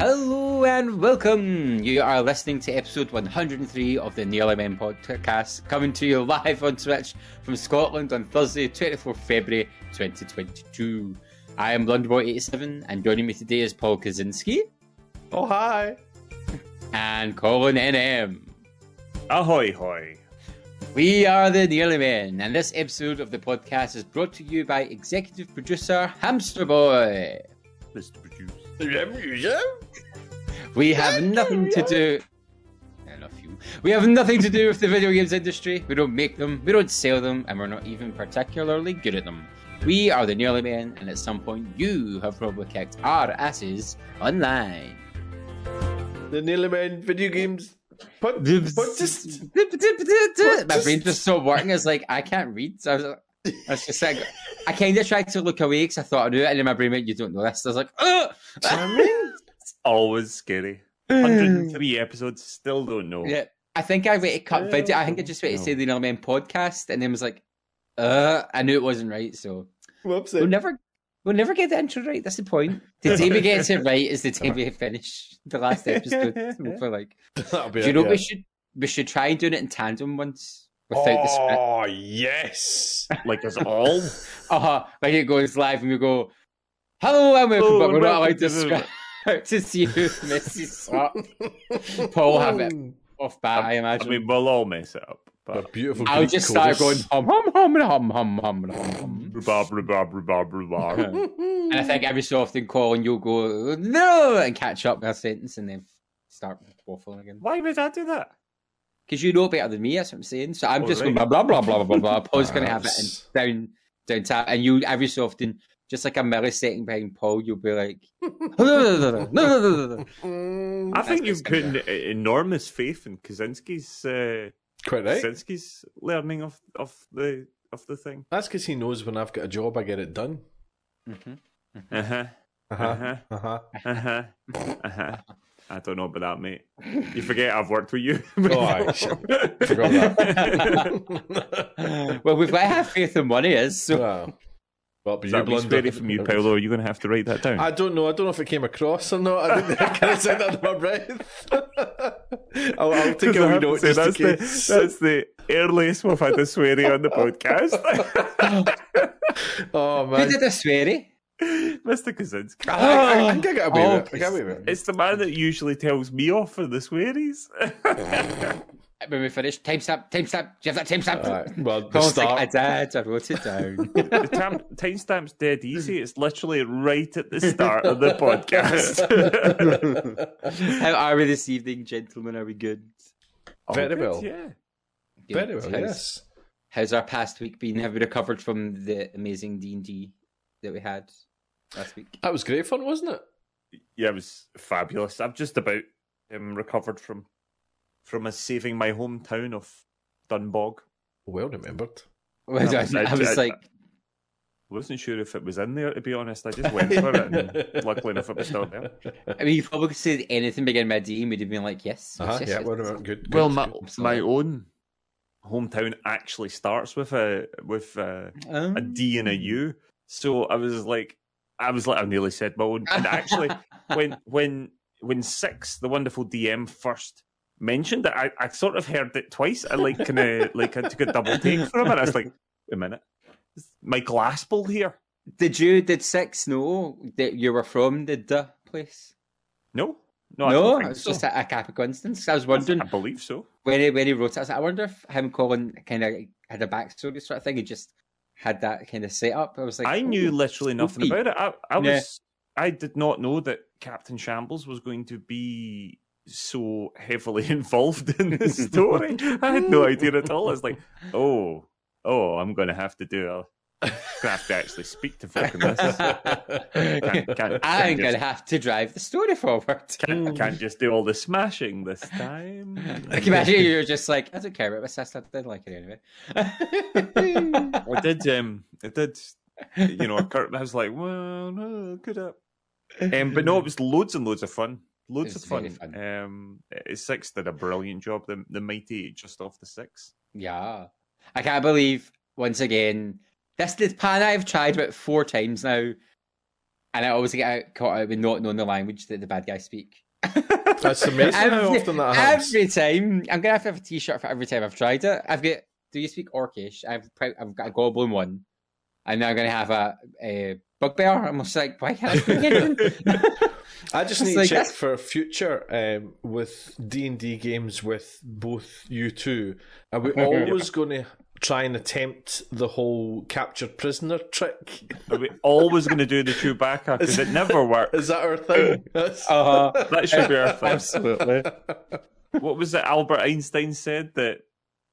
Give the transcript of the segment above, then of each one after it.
Hello and welcome. You are listening to episode 103 of the Nearly Men podcast, coming to you live on Twitch from Scotland on Thursday, 24th February 2022. I am Blunderboy87, and joining me today is Paul Kaczynski Oh, hi. and Colin NM. Ahoy, hoy. We are the Nearly Men, and this episode of the podcast is brought to you by executive producer Hamster Boy. Mr. Producer. We have nothing to do. I love you. We have nothing to do with the video games industry. We don't make them, we don't sell them, and we're not even particularly good at them. We are the Nearly Men, and at some point, you have probably kicked our asses online. The Nearly Men video games. But, but just My brain just stopped working. It's like I can't read. So I was, I was just like, I kind of tried to look away because I thought I knew it, and then my brain went, "You don't know this." I was like, "Oh." It's always scary. 103 episodes, still don't know. Yeah, I think I waited to cut video. I think I just waited to say the Men podcast, and then was like, "Uh," I knew it wasn't right, so whoops. we'll never. We'll never get the intro right. That's the point. The day we get it right is the day we finish the last episode. Feel like, do you it, know yeah. we should we should try doing it in tandem once without the script. Oh yes, like us all. uh huh. Like it goes live and we go, "Hello, I'm welcome, but we're not allowed to script to see who messes up." Paul have it oh. off bat, I, I imagine. I mean, we'll all mess it up. But a beautiful. I'll just chorus. start going hum hum hum hum hum hum hum. and I think every so often, Colin, you'll go no and catch up with a sentence and then start waffling again. Why would I do that? Because you know better than me, that's what I'm saying. So I'm Oh, just right. going blah blah blah blah blah blah. Paul's going to have it in, down down tap, and you every so often, just like a millisecond behind Paul, you'll be like, I think you've good. put en- enormous faith in Kaczynski's, uh, Quite right. Kaczynski's learning of, of the of the thing. That's because he knows when I've got a job, I get it done. Uh huh. Uh huh. Uh-huh. Uh huh. Uh huh. Uh huh. I don't know about that, mate. You forget I've worked with you. Oh, aye, shit. Forgot that. well, we've got to have faith in eh, what it is. So Wow. Well, but Is you that blunder. ready from you, Paolo? Are you going to have to write that down? I don't know. I don't know if it came across or not. I didn't kind of say that under my breath. I'll, I'll take a I wee have to note say, just in that's, case. the, that's the earliest we've had a swearing on the podcast. Oh who man, did the sweary? Mr. Kaczynski. I, I, I think I got away Oh, with it. I got away with it. It's the man that usually tells me off for the swearies. When we finish, timestamp, timestamp. Do you have that timestamp? Alright, well, the Colin's like, I start. did. I wrote it down. the tam- timestamp's dead easy. It's literally right at the start of the podcast. How are we this evening, gentlemen? Are we good? Very Good, well. Yeah. Very well. How's- Yes. How's our past week been? Have we recovered from the amazing D and D that we had last week? That was great fun, wasn't it? Yeah, it was fabulous. I've just about um, recovered from from us saving my hometown of Dunbog. Well remembered. Well, I, was- I- I was I- like, I wasn't sure if it was in there, to be honest. I just went for it, and luckily enough, it was still there. I mean, you probably could say anything beginning with D, and we'd have been like, yes, yes, Uh-huh, yes, yeah, yes, well yes. Good. good, Well, my good. my own hometown actually starts with a with a, Um, a D and a U. So I was like, I was like, I nearly said my own. And actually, when when when six, the wonderful DM first mentioned it, I, I sort of heard it twice. I like kind of like I took a double take for a minute. I was like, wait a minute, is Michael Aspel here? Did you, did Six know that you were from the duh place? No, no, No, don't it think was so. just a, a cap of coincidence. I was wondering I believe so. when he, when he wrote it, I was like, I wonder if him, Colin, kind of had a backstory sort of thing. He just had that kind of setup. I was like, I knew literally nothing about it. I, I Yeah. was, I did not know that Captain Shambles was going to be so heavily involved in the story. I had no idea at all. I was like, oh, oh, I'm going to have to do a. Have to actually speak to folk in this. Can't- can't- I'm going to have to drive the story forward. Can't, I can't just do all the smashing this time. I can imagine you're just like, I don't care about my sister. I didn't like it anyway. I did. Um, I did. You know, I was like, well, no, could have. Um, but no, it was loads and loads of fun. Loads of fun. fun. Um, six did a brilliant job. The the mighty just off the six. yeah. I can't believe, once again, this, this pan I've tried about four times now. and I always get caught out with not knowing the language that the bad guys speak. That's amazing how often that happens. Every time, I'm gonna have to have a T-shirt for every time I've tried it. I've got. Do you speak Orcish? I've I've got a Goblin one, and now I'm gonna have a, a Bugbear. I'm just like, why can't I speak anything? I just need like to check that's- for future um, with D and D games with both you two. Are we always going to try and attempt the whole captured prisoner trick? Are we always going to do the Chewbacca? Because it never works. Is that our thing? That's- uh, That should be our thing. absolutely. What was it Albert Einstein said that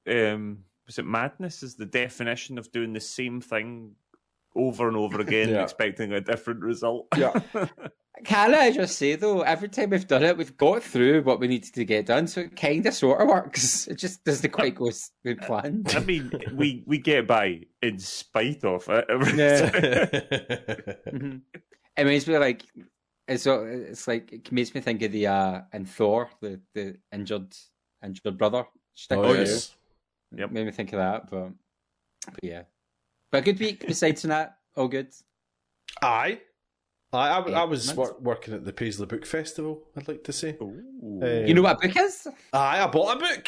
um, was it madness is the definition of doing the same thing over and over again, Yeah. expecting a different result. Yeah. Can I just say though, every time we've done it, we've got through what we needed to get done, so it kind of sort of works. It just doesn't quite go as we planned. I mean, we we get by in spite of it. Mhm. It makes me like it's it's like it makes me think of the uh in Thor the the injured injured brother. oh, too. yes. Yep. Made me think of that, but but yeah. But a good week besides that, all good. Aye. I, I, I was wor- working at the Paisley Book Festival, I'd like to say. Ooh. Uh, You know what a book is? Aye, I bought a book.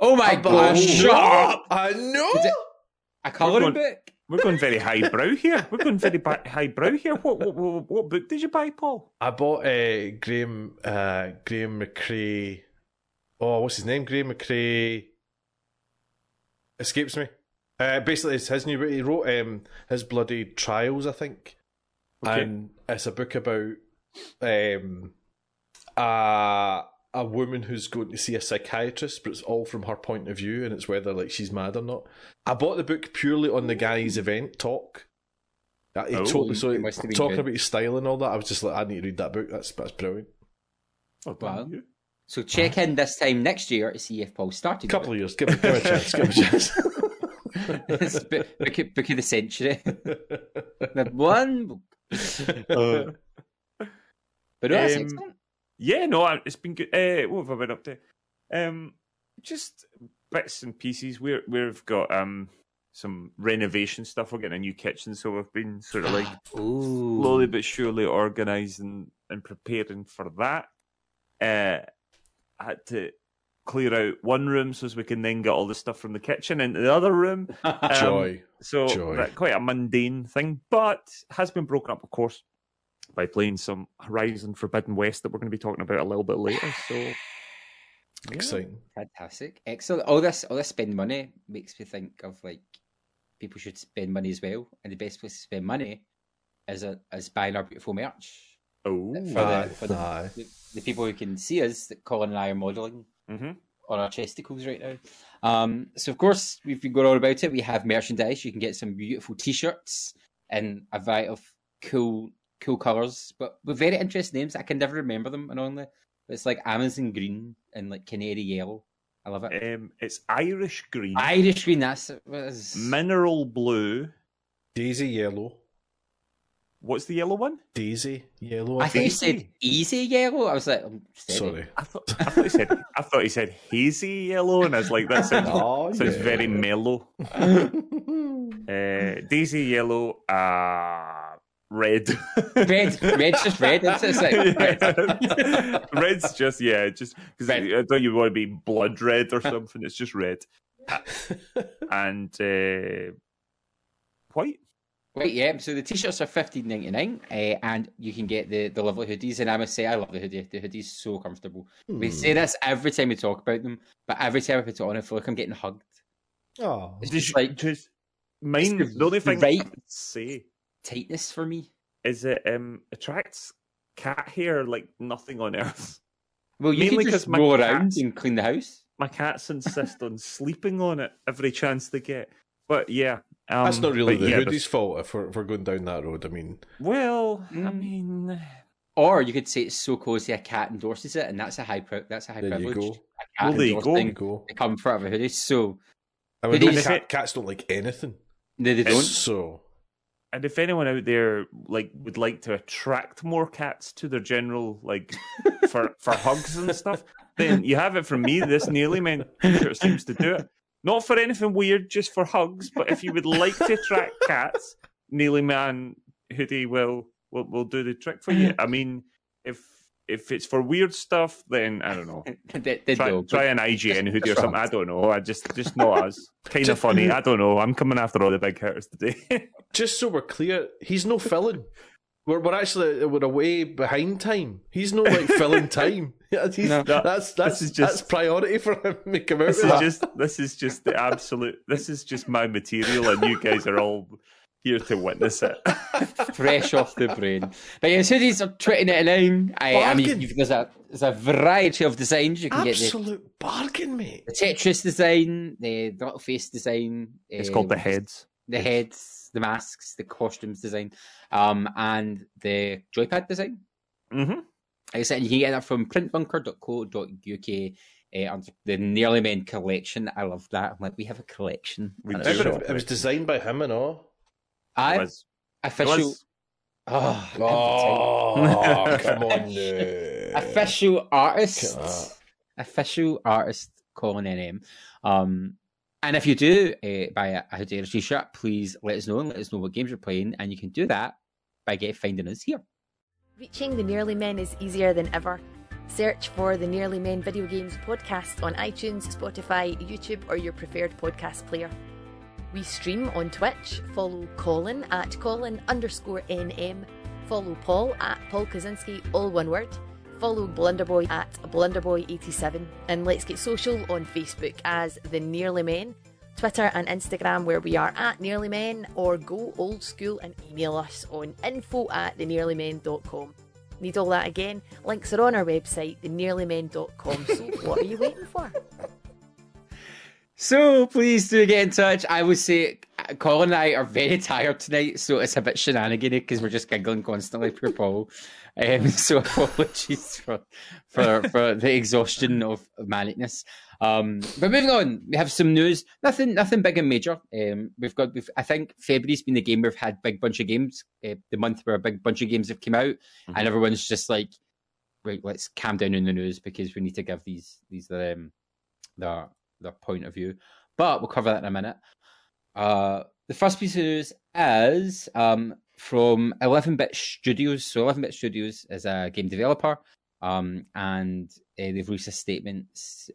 Oh my I bought gosh! Shut up! I know. Is it a colouring going- book? We're going very highbrow here. We're going very ba- highbrow here. What, what what what book did you buy, Paul? I bought uh, Graham uh, Graeme Macrae. Oh, what's his name? Graeme Macrae. Escapes me. Uh, basically, it's his new. Book. He wrote um, his bloody trials, I think, Okay. and it's a book about um, a a woman who's going to see a psychiatrist, but it's all from her point of view, and it's whether like she's mad or not. I bought the book purely on the guy's event talk. Uh, He Oh, totally so it must have been talking good. about his style and all that. I was just like, I need to read that book. That's that's brilliant. Oh, Wow. So check in this time next year to see if Paul started. A couple of years. Give it, give it a chance. Give it a chance. it's book, book, book of the century. the one. Uh, But no, Um, excellent. Yeah, no, it's been good. Uh, what have I been up to? Um, just bits and pieces. We're we've got um some renovation stuff. We're getting a new kitchen, so we've been sort of like slowly but surely organising and preparing for that. Uh, I had to clear out one room so as we can then get all the stuff from the kitchen into the other room. Um, Joy. So Joy. quite a mundane thing, but has been broken up, of course, by playing some Horizon Forbidden West that we're going to be talking about a little bit later. So yeah. Exciting. Fantastic. Excellent. All this all this spend money makes me think of like people should spend money as well. And the best place to spend money is a, is buying our beautiful merch. Oh, For the, for the, the, the people who can see us that Colin and I are modelling hmm on our chesticles right now. Um, so of course we've been going on about it. We have merchandise. You can get some beautiful t-shirts and a variety of cool cool colours, but with very interesting names. I can never remember them annoyingly. But it's like Amazon green and like canary yellow. I love it. um, it's Irish green, Irish green. That's what it is. mineral blue. Daisy yellow. What's the yellow one? Daisy yellow. I thought you said easy yellow. I was like, I'm steady. Sorry. I thought I thought he said I thought he said hazy yellow, and I was like, that sounds, Oh, sounds yeah. very mellow. Uh, Daisy yellow, uh, red. Red, red's just red. It's, it's like red. Red's just yeah, just because Red. I thought you want to be blood red or something. It's just red and uh, white. Right, yeah. So the t-shirts are fifteen ninety nine, uh, and you can get the the lovely hoodies. And I must say, I love the hoodie. The hoodie's so comfortable. We Hmm. say this every time we talk about them, but every time I put it on, I feel like I'm getting hugged. Oh. It's Just just like just mine. it's the The only thing right- I would say tightness for me. is it um attracts cat hair like nothing on earth. Well, you Mainly can 'cause just my go around and clean the house. My cats insist on sleeping on it every chance they get. But yeah, um, That's not really the yeah, hoodie's fault if we're, if we're going down that road. I mean, Well, I Mm. mean, Or you could say it's so cozy a cat endorses it, and that's a high pri- that's a high There you privilege. go. A cat Well, there you go. there you endorsing go. the comfort of a hoodie. So I mean, Hoodies- those cat, cats don't like anything. no, they don't. So, and if anyone out there like would like to attract more cats to their general like for for hugs and stuff, then you have it from me. This nearly man t-shirt seems to do it. Not for anything weird, just for hugs. But if you would like to attract cats, Neely Man hoodie will we'll we'll do the trick for you. I mean, if if it's for weird stuff, then I don't know. the, the Try, dog. try an IGN hoodie or That's something. I don't know. I just just not us. Kind of funny. I don't know. I'm coming after all the big hitters today. Just so we're clear, he's no filling. We're, we're actually we're away behind time. He's no like filling time. He's- No. that's that's is just- that's priority for him to come out this is that. just this is just the absolute. This is just my material, and you guys are all here to witness it. fresh off the brain. But yeah, hoodies are twenty ninety nine. I, I mean, you've, there's a there's a variety of designs. You can get the, Absolute bargain, mate. the Tetris design, the, the little face design. It's uh, called the heads. The heads, the masks, the costumes design, um, and the joypad design. hmm Like I said, you can get that from printbunker.co.uk uh, under the Nearly Men collection. I love that. I'm like, we have a collection. We do. It, it was designed by him and all. I was, it official. was Oh, Oh, come on, no. official artist, God. official artist Colin NM. Um, and if you do uh, buy a, a Houdini t-shirt, please let us know and let us know what games you're playing, and you can do that by get finding us here. Reaching the Nearly Men is easier than ever. Search for the Nearly Men Video Games podcast on iTunes, Spotify, YouTube, or your preferred podcast player. We stream on Twitch. Follow Colin at Colin underscore NM. Follow Paul at Paul Kaczynski, all one word. Follow Blunderboy at Blunderboy87. And let's get social on Facebook as The Nearly Men, Twitter and Instagram where we are at Nearly Men, or go old school and email us on info at thenearlymen.com. Need all that again? Links are on our website, thenearlymen.com. So what are you waiting for? So please do get in touch. I would say uh, Colin and I are very tired tonight, so it's a bit shenanigan because we're just giggling constantly for Paul. Um, so apologies for for for the exhaustion of manicness. Um, but moving on, we have some news. Nothing, nothing big and major. Um, we've got. We've, I think February's been the game we've had big bunch of games. Uh, the month where a big bunch of games have come out, and everyone's just like, right, let's calm down in the news because we need to give these these um their their point of view. But we'll cover that in a minute. Uh, the first piece of news is um, from 11 Bit Studios. So 11 Bit Studios is a game developer, um, and uh, they've released a statement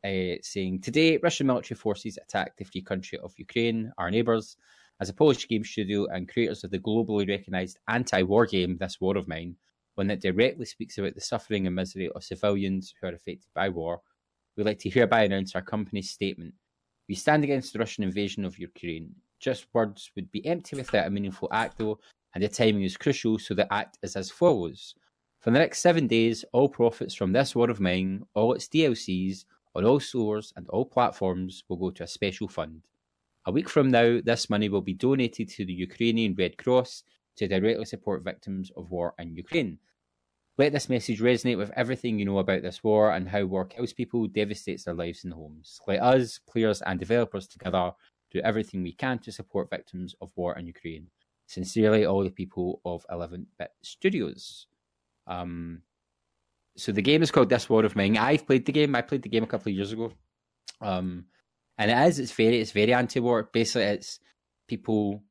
uh, saying today Russian military forces attacked the free country of Ukraine, our neighbours. As a Polish game studio and creators of the globally recognised anti-war game This War of Mine, one that directly speaks about the suffering and misery of civilians who are affected by war, we'd like to hereby announce our company's statement. We stand against the Russian invasion of Ukraine. Just words would be empty without a meaningful act, though, and the timing is crucial, so the act is as follows. For the next seven days, all profits from this war of mine, all its DLCs, on all stores and all platforms will go to a special fund. A week from now, this money will be donated to the Ukrainian Red Cross to directly support victims of war in Ukraine. Let this message resonate with everything you know about this war and how war kills people, devastates their lives and homes. Let us, players and developers together, do everything we can to support victims of war in Ukraine. Sincerely, all the people of 11 Bit Studios. Um, so the game is called This War of Mine. I've played the game. I played the game a couple of years ago. Um, and it is. It's very. It's very anti-war. Basically, it's people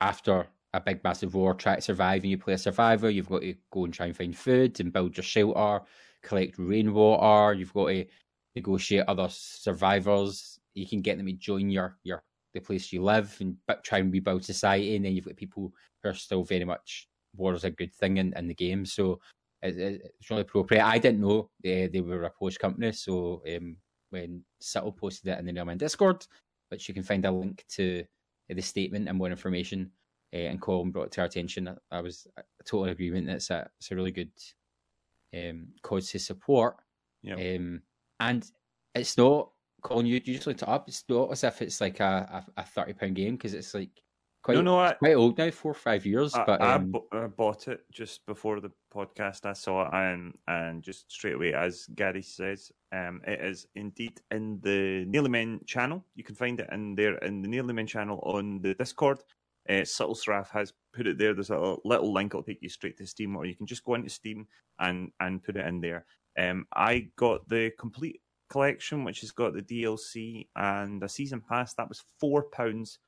after a big massive war try to survive, and you play a survivor. You've got to go and try and find food and build your shelter, collect rainwater. You've got to negotiate other survivors. You can get them to join your your the place you live and try and rebuild society. And then you've got people who are still very much war is a good thing in, in the game. So it, it, it's really appropriate. I didn't know they, they were a Polish company, so um, when Sittle posted it in the Nearly Men Discord, which you can find a link to the statement and more information, uh, and Colin brought it to our attention, I, I was a total agreement That's a, it's a really good um, cause to support. Yeah. Um, and it's not, Colin, you, you just looked it up, it's not as if it's like a, a, a £30 game because it's like quite, no, no, I, quite old now, four or five years. I, but I, um, bu- I bought it just before the podcast. I saw it and and just straight away, as Gary says, um, it is indeed in the Nearly Men channel. You can find it in there in the Nearly Men channel on the Discord. Uh, Subtle Sraff has put it there. There's a little link. It'll take you straight to Steam, or you can just go into Steam and and put it in there. Um, I got the complete collection, which has got the DLC and a season pass. That was four pounds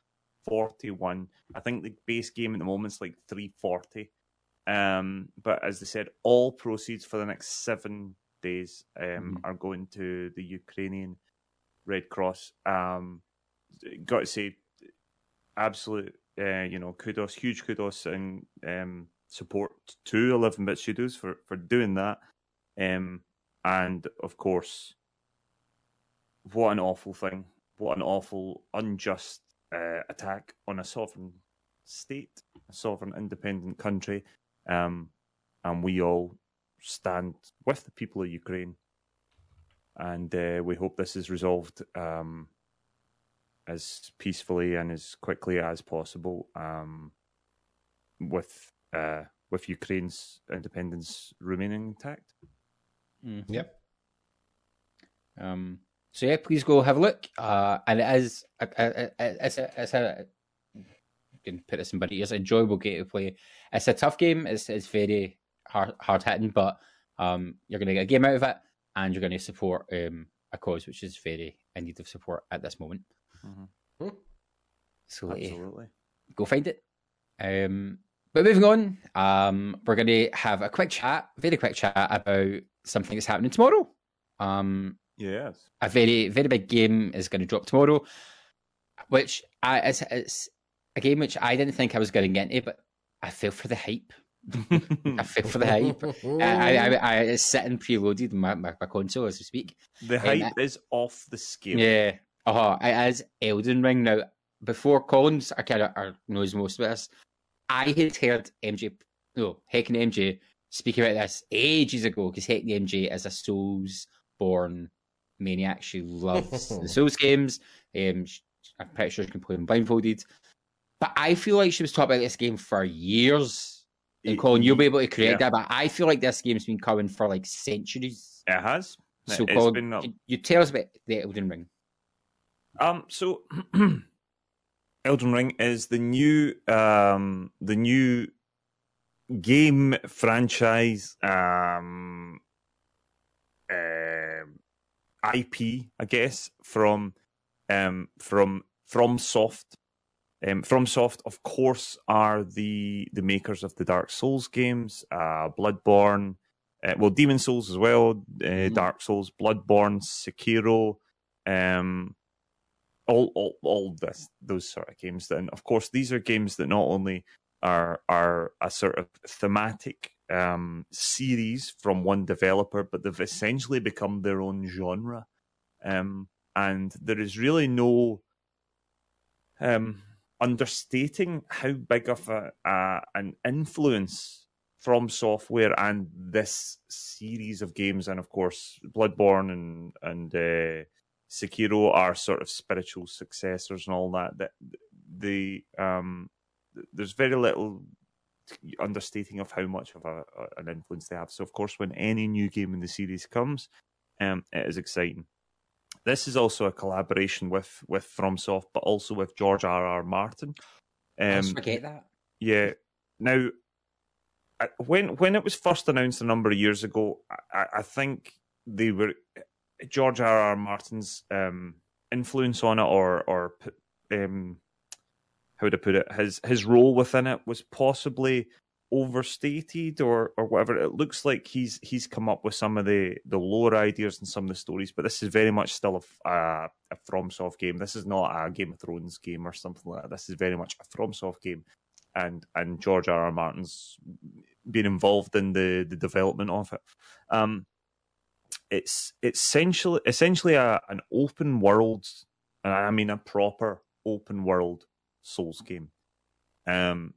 41. I think the base game at the moment is like 340. Um, but as they said, all proceeds for the next seven days um, Mhm. are going to the Ukrainian Red Cross. Um, got to say, absolute, uh, you know, kudos, huge kudos and um, support to 11 Bit Studios for, for doing that. Um, and of course, what an awful thing. What an awful, unjust uh, attack on a sovereign state, a sovereign, independent country. Um, and we all stand with the people of Ukraine. And uh, we hope this is resolved um, as peacefully and as quickly as possible um, with uh, with Ukraine's independence remaining intact. Mhm. Yep. Um, so yeah, please go have a look. Uh, and it is a, a, a, it's a, it's a you can put this in bunny ears, enjoyable game to play. It's a tough game. It's it's very hard hard hitting, but um, you're going to get a game out of it, and you're going to support um, a cause which is very in need of support at this moment. Mhm. Hmm. So uh, Absolutely. go find it. Um, but moving on, um, we're going to have a quick chat, very quick chat about something that's happening tomorrow. Um, Yes. a very very big game is going to drop tomorrow, which I it's, it's a game which I didn't think I was going to get into, but I fell for the hype. I fell for the hype. I, I, I, it's sitting preloaded in my, my, my console as we speak. the hype is off the scale. Yeah, uh-huh. it is Elden Ring now. Before Collins, I kind of knows most of this. I had heard MJ, no, Heckin MJ speak about this ages ago because Heckin MJ is a Soulsborne maniac. She loves the Souls games. Um, sh- I'm pretty sure she can play them blindfolded. But I feel like she was talking about this game for years. And It- Colin, you'll be able to create yeah. that, but I feel like this game's been coming for like centuries. It has. So, it's Colin, been, uh, you, you tell us about the Elden Ring. Um, so Elden Ring is the new um the new game franchise um um IP, I guess, from um from FromSoft. Um, FromSoft, of course, are the the makers of the Dark Souls games, uh, Bloodborne, uh, well, Demon Souls as well, uh, Mhm. Dark Souls, Bloodborne, Sekiro, um, all all all this those sort of games. And of course, these are games that not only are are a sort of thematic um, series from one developer, but they've essentially become their own genre. Um, and there is really no um, understating how big of a, a an influence FromSoftware and this series of games, and of course, Bloodborne and and uh, Sekiro are sort of spiritual successors and all that. That the um, there's very little understating of how much of a, a- an influence they have. So, of course, when any new game in the series comes, um, it is exciting. This is also a collaboration with with FromSoft, but also with George R. R. Martin. Um, forget that. yeah. Now, I- when when it was first announced a number of years ago, I, I think they were George R. R. Martin's um, influence on it, or or um, how to put it, his his role within it was possibly overstated, or or whatever. It looks like he's he's come up with some of the the lore ideas and some of the stories, but this is very much still a a, a FromSoft game. This is not a Game of Thrones game or something like that. This is very much a FromSoft game and and George R. R. Martin's been involved in the, the development of it. Um, it's it's essentially essentially a, an open world, and I mean a proper open world Souls game. Um,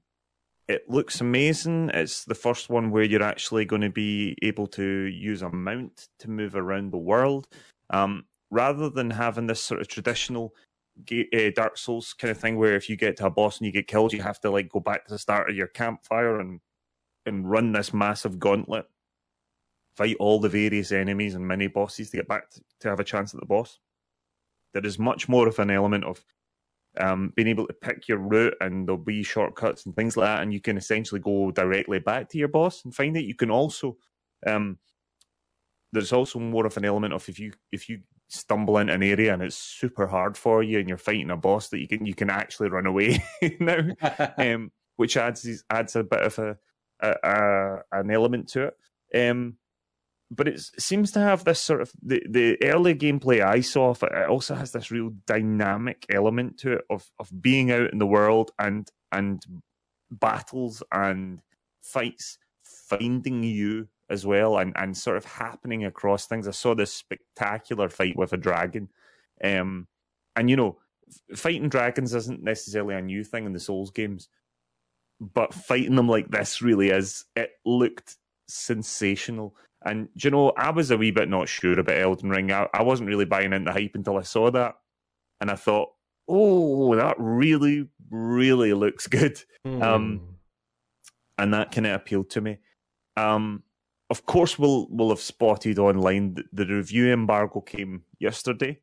it looks amazing. It's the first one where you're actually going to be able to use a mount to move around the world, um, rather than having this sort of traditional uh, Dark Souls kind of thing where if you get to a boss and you get killed, you have to like go back to the start of your campfire and and run this massive gauntlet, fight all the various enemies and mini bosses to get back to, to have a chance at the boss. There is much more of an element of um, being able to pick your route and there'll be shortcuts and things like that, and you can essentially go directly back to your boss and find it. You can also um, there's also more of an element of if you if you stumble into an area and it's super hard for you and you're fighting a boss that you can you can actually run away now, um, which adds adds a bit of a a, a, an element to it. Um, but it seems to have this sort of the, the early gameplay I saw of it, it also has this real dynamic element to it of of being out in the world and and battles and fights finding you as well and, and sort of happening across things. I saw this spectacular fight with a dragon. Um, and you know, fighting dragons isn't necessarily a new thing in the Souls games, but fighting them like this really is. It looked sensational. And you know, I was a wee bit not sure about Elden Ring. I, I wasn't really buying into hype until I saw that, and I thought, oh, that really, really looks good. Mm. Um, and that kind of appealed to me. Um, of course, we'll we'll have spotted online that the review embargo came yesterday.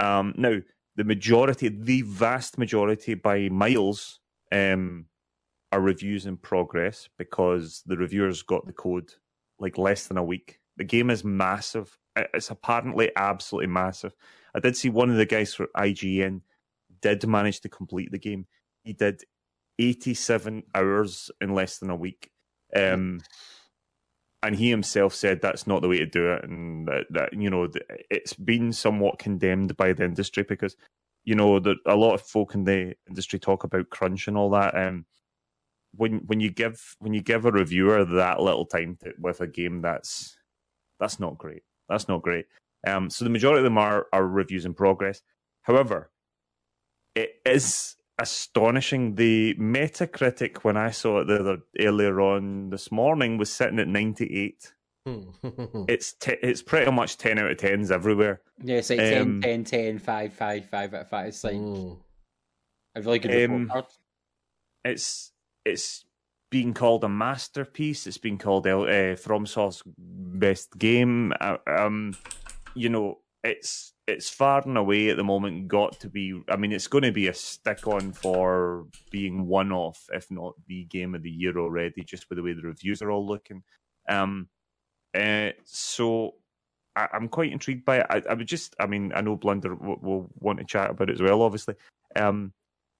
Um, now, the majority, the vast majority by miles, um, are reviews in progress because the reviewers got the code like less than a week. The game is massive. It's apparently absolutely massive. I did see one of the guys for IGN did manage to complete the game. He did 87 hours in less than a week. Um, and he himself said that's not the way to do it, and that, that you know it's been somewhat condemned by the industry because you know that a lot of folk in the industry talk about crunch and all that. Um, when when you give when you give a reviewer that little time to, with a game, that's that's not great. That's not great. Um, so the majority of them are are reviews in progress. However, it is astonishing. The Metacritic, when I saw it the other, earlier on this morning, was sitting at 98. it's t- it's pretty much 10 out of 10s everywhere. Yeah, it's like um, 10, 10, 10, 5, 5, 5 out of 5. It's like mm. a really good um, report It's, it's being called a masterpiece. It's been called uh, FromSoft's best game. Uh, um, you know, it's it's far and away at the moment got to be. I mean, it's going to be a stick on for being one off, if not the game of the year already, just with the way the reviews are all looking. Um, uh, so I, am quite intrigued by it. I, I, would just, I mean, I know Blunder will, will, want to chat about it as well, obviously. Um,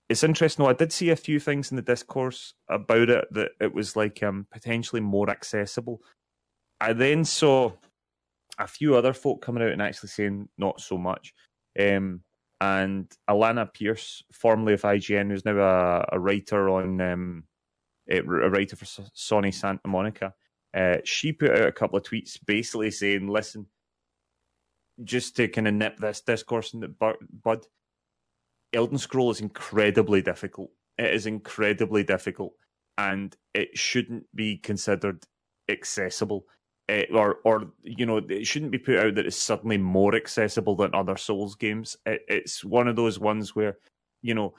it's interesting. Though, I did see a few things in the discourse about it that it was like um, potentially more accessible. I then saw a few other folk coming out and actually saying not so much. Um, and Alana Pierce, formerly of IGN, who's now a, a writer on um, a, writer for Sony Santa Monica, uh, she put out a couple of tweets basically saying, "Listen, just to kind of nip this discourse in the bud, Elden Scroll is incredibly difficult. It is incredibly difficult, and it shouldn't be considered accessible uh, or or you know it shouldn't be put out that it's suddenly more accessible than other Souls games. It, it's one of those ones where you know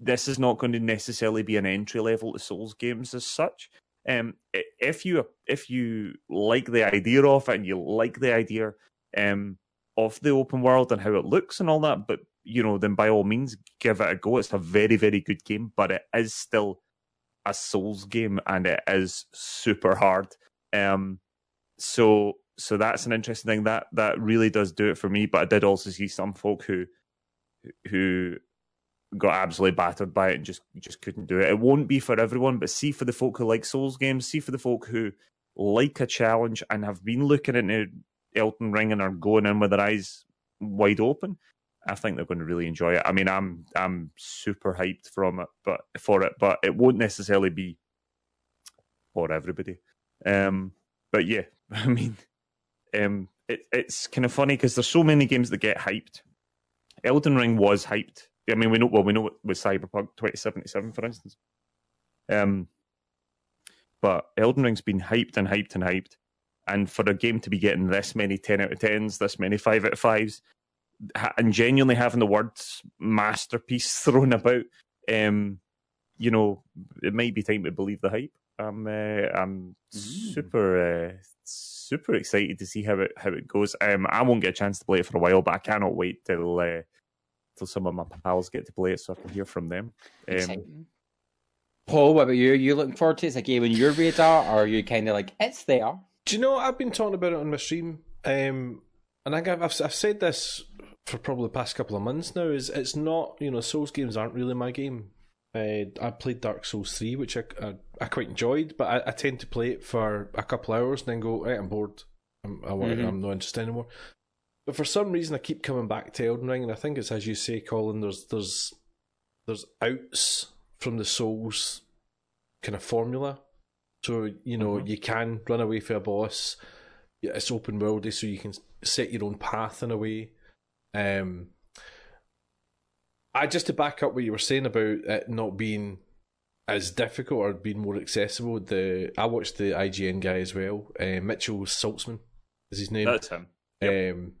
this is not going to necessarily be an entry level to Souls games as such. Um, if you if you like the idea of it and you like the idea um, of the open world and how it looks and all that, but you know, then by all means give it a go. It's a very very good game, but it is still a Souls game, and it is super hard. Um, so so that's an interesting thing. That that really does do it for me. But I did also see some folk who who got absolutely battered by it and just just couldn't do it. It won't be for everyone, but see for the folk who like Souls games, see for the folk who like a challenge and have been looking into Elden Ring and are going in with their eyes wide open. I think they're going to really enjoy it. I mean, I'm I'm super hyped from it, but for it, but it won't necessarily be for everybody. Um, but yeah, I mean, um, it, it's kind of funny because there's so many games that get hyped. Elden Ring was hyped. I mean, we know well we know with Cyberpunk 2077, for instance. Um, but Elden Ring's been hyped and hyped and hyped, and for a game to be getting this many 10 out of 10s, this many 5 out of 5s, and genuinely having the words masterpiece thrown about, um, you know, it might be time to believe the hype. I'm uh, I'm mm. super uh, super excited to see how it how it goes. Um, I won't get a chance to play it for a while, but I cannot wait till uh, till some of my pals get to play it so I can hear from them. Um, Paul, what about you? Are you looking forward to it? Is it a game on your radar, or are you kind of like it's there? Do you know I've been talking about it on my stream, um, and I I've, I've said this for probably the past couple of months now is it's not you know Souls games aren't really my game. Uh, I played Dark Souls 3, which I, I, I quite enjoyed, but I, I, tend to play it for a couple hours and then go, right, I'm bored. I'm, I want, mm-hmm. I'm not interested anymore. But for some reason, I keep coming back to Elden Ring, and I think it's as you say, Colin. There's there's there's outs from the Souls kind of formula. So you know mm-hmm. you can run away from a boss. It's open worldy, so you can set your own path in a way. Um, I just to back up what you were saying about it not being as difficult or being more accessible. The I watched the IGN guy as well. Uh, Mitchell Saltzman is his name. That's him. Yep. Um,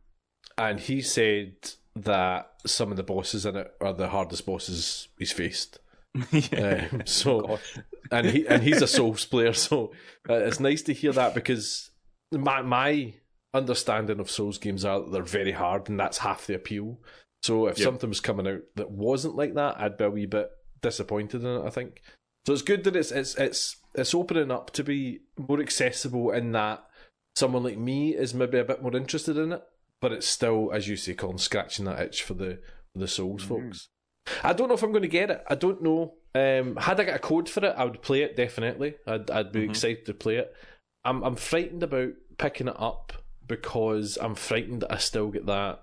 and he said that some of the bosses in it are the hardest bosses he's faced. yeah. Um, so, and he and he's a Souls player, so uh, it's nice to hear that because my my understanding of Souls games are that they're very hard, and that's half the appeal. So if yep. something was coming out that wasn't like that, I'd be a wee bit disappointed in it. I think. So it's good that it's it's it's it's opening up to be more accessible in that someone like me is maybe a bit more interested in it, but it's still, as you say, Colin, scratching that itch for the for the Souls mm. folks. I don't know if I'm going to get it. I don't know. Um, had I got a code for it, I would play it definitely. I'd I'd be mm-hmm. excited to play it. I'm I'm frightened about picking it up because I'm frightened that I still get that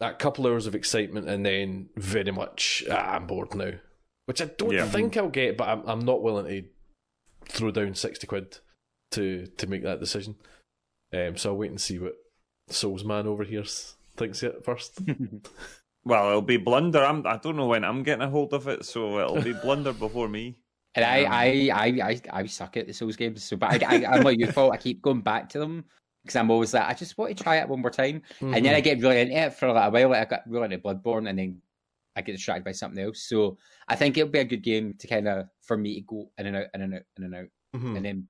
that couple hours of excitement and then very much ah, I'm bored now, which I don't yeah. think I'll get. But I'm I'm not willing to throw down sixty quid to to make that decision. Um, so I'll wait and see what Souls Man over here thinks it first. well, it'll be Blunder. I'm. I don't know when I'm getting a hold of it, so it'll be Blunder before me. And I, um, I, I, I, I suck at the Souls games. So, but I, I, I'm not your fault. I keep going back to them because I'm always like, I just want to try it one more time, mm-hmm. and then I get really into it for like a while. Like I got really into Bloodborne, and then I get distracted by something else. So I think it'll be a good game to kind of for me to go in and out, in and out, in and out, mm-hmm. and then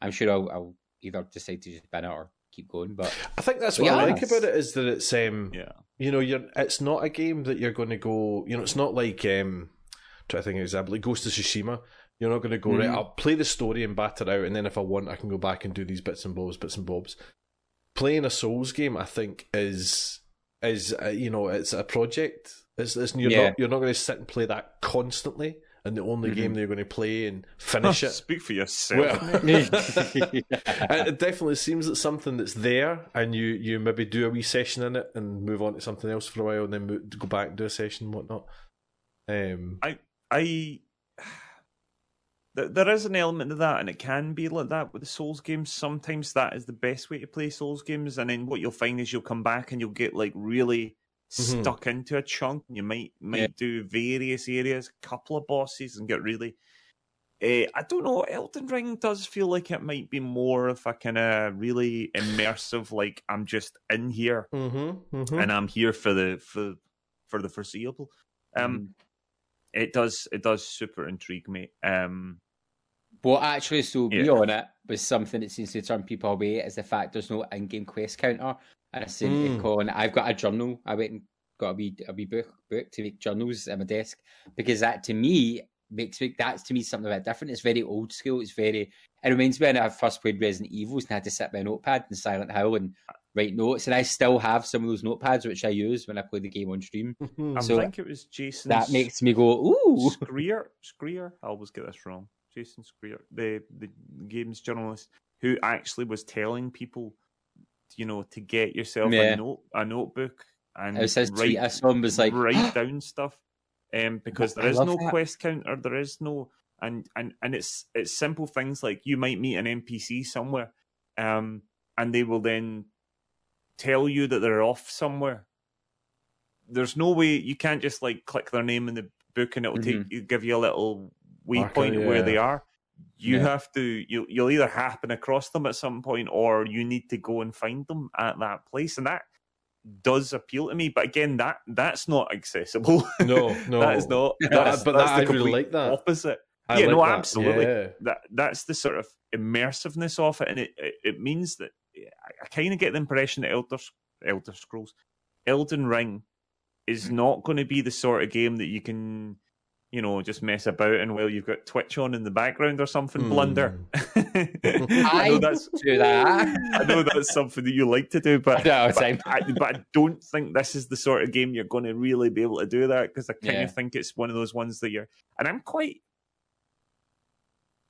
I'm sure I'll, I'll either decide to just ban it or keep going. But I think that's what yeah, I like about it is that it's um yeah you know you're it's not a game that you're going to go you know it's not like um try to think of an example like Ghost of Tsushima. You're not going to go mm. right. I'll play the story and bat it out, and then if I want, I can go back and do these bits and bobs, bits and bobs. Playing a Souls game, I think, is is uh, you know it's a project. It's, it's you're yeah. not you're not going to sit and play that constantly and the only mm-hmm. game they're going to play and finish it. Speak for yourself. Well, it definitely seems that something that's there, and you you maybe do a wee session in it and move on to something else for a while, and then move, go back and do a session and whatnot. Um, I I there is an element of that, and it can be like that with the Souls games. Sometimes that is the best way to play Souls games, and then what you'll find is you'll come back and you'll get like really mm-hmm. stuck into a chunk. You might might yeah. do various areas, a couple of bosses, and get really. Uh, I don't know. Elden Ring does feel like it might be more of a kind of really immersive. Like I'm just in here, mm-hmm, mm-hmm. and I'm here for the for for the foreseeable. Um, mm. it does it does super intrigue me. Um, what actually so yeah. on it was something that seems to turn people away is the fact there's no in-game quest counter. And I said mm. to Colin, I've got a journal. I went and got a wee, a wee book, book to make journals at my desk because that to me makes me that's to me something a bit different. It's very old school. It's very it reminds me when I first played Resident Evils and I had to sit by a notepad in Silent Hill and write notes. And I still have some of those notepads which I use when I play the game on stream. I so think it was Jason. That makes me go, ooh. Schreier. Schreier. I always get this wrong. Jason Schreier, the the games journalist, who actually was telling people, you know, to get yourself yeah. a note a notebook and it says write, tweet I saw him was like write down stuff. Um, because there is no that. quest counter, there is no and and and it's it's simple things like you might meet an NPC somewhere, um, and they will then tell you that they're off somewhere. There's no way you can't just like click their name in the book and it'll mm-hmm. take give you a little waypoint okay, yeah. where they are. You yeah. have to you you'll either happen across them at some point or you need to go and find them at that place, and that does appeal to me. But again, that that's not accessible. No, no, that is not. That's, but that's that, the I really like that. Opposite. I yeah, like no, that. absolutely. Yeah. That that's the sort of immersiveness of it, and it it, it means that I kind of get the impression that Elder Elder Scrolls, Elden Ring, is not going to be the sort of game that you can you know, just mess about and while you've got Twitch on in the background or something, Hmm. blunder. I I know that's do that. I know that's something that you like to do, but No, but same. I, but I don't think this is the sort of game you're going to really be able to do that because I kind Yeah. of think it's one of those ones that you're. And I'm quite.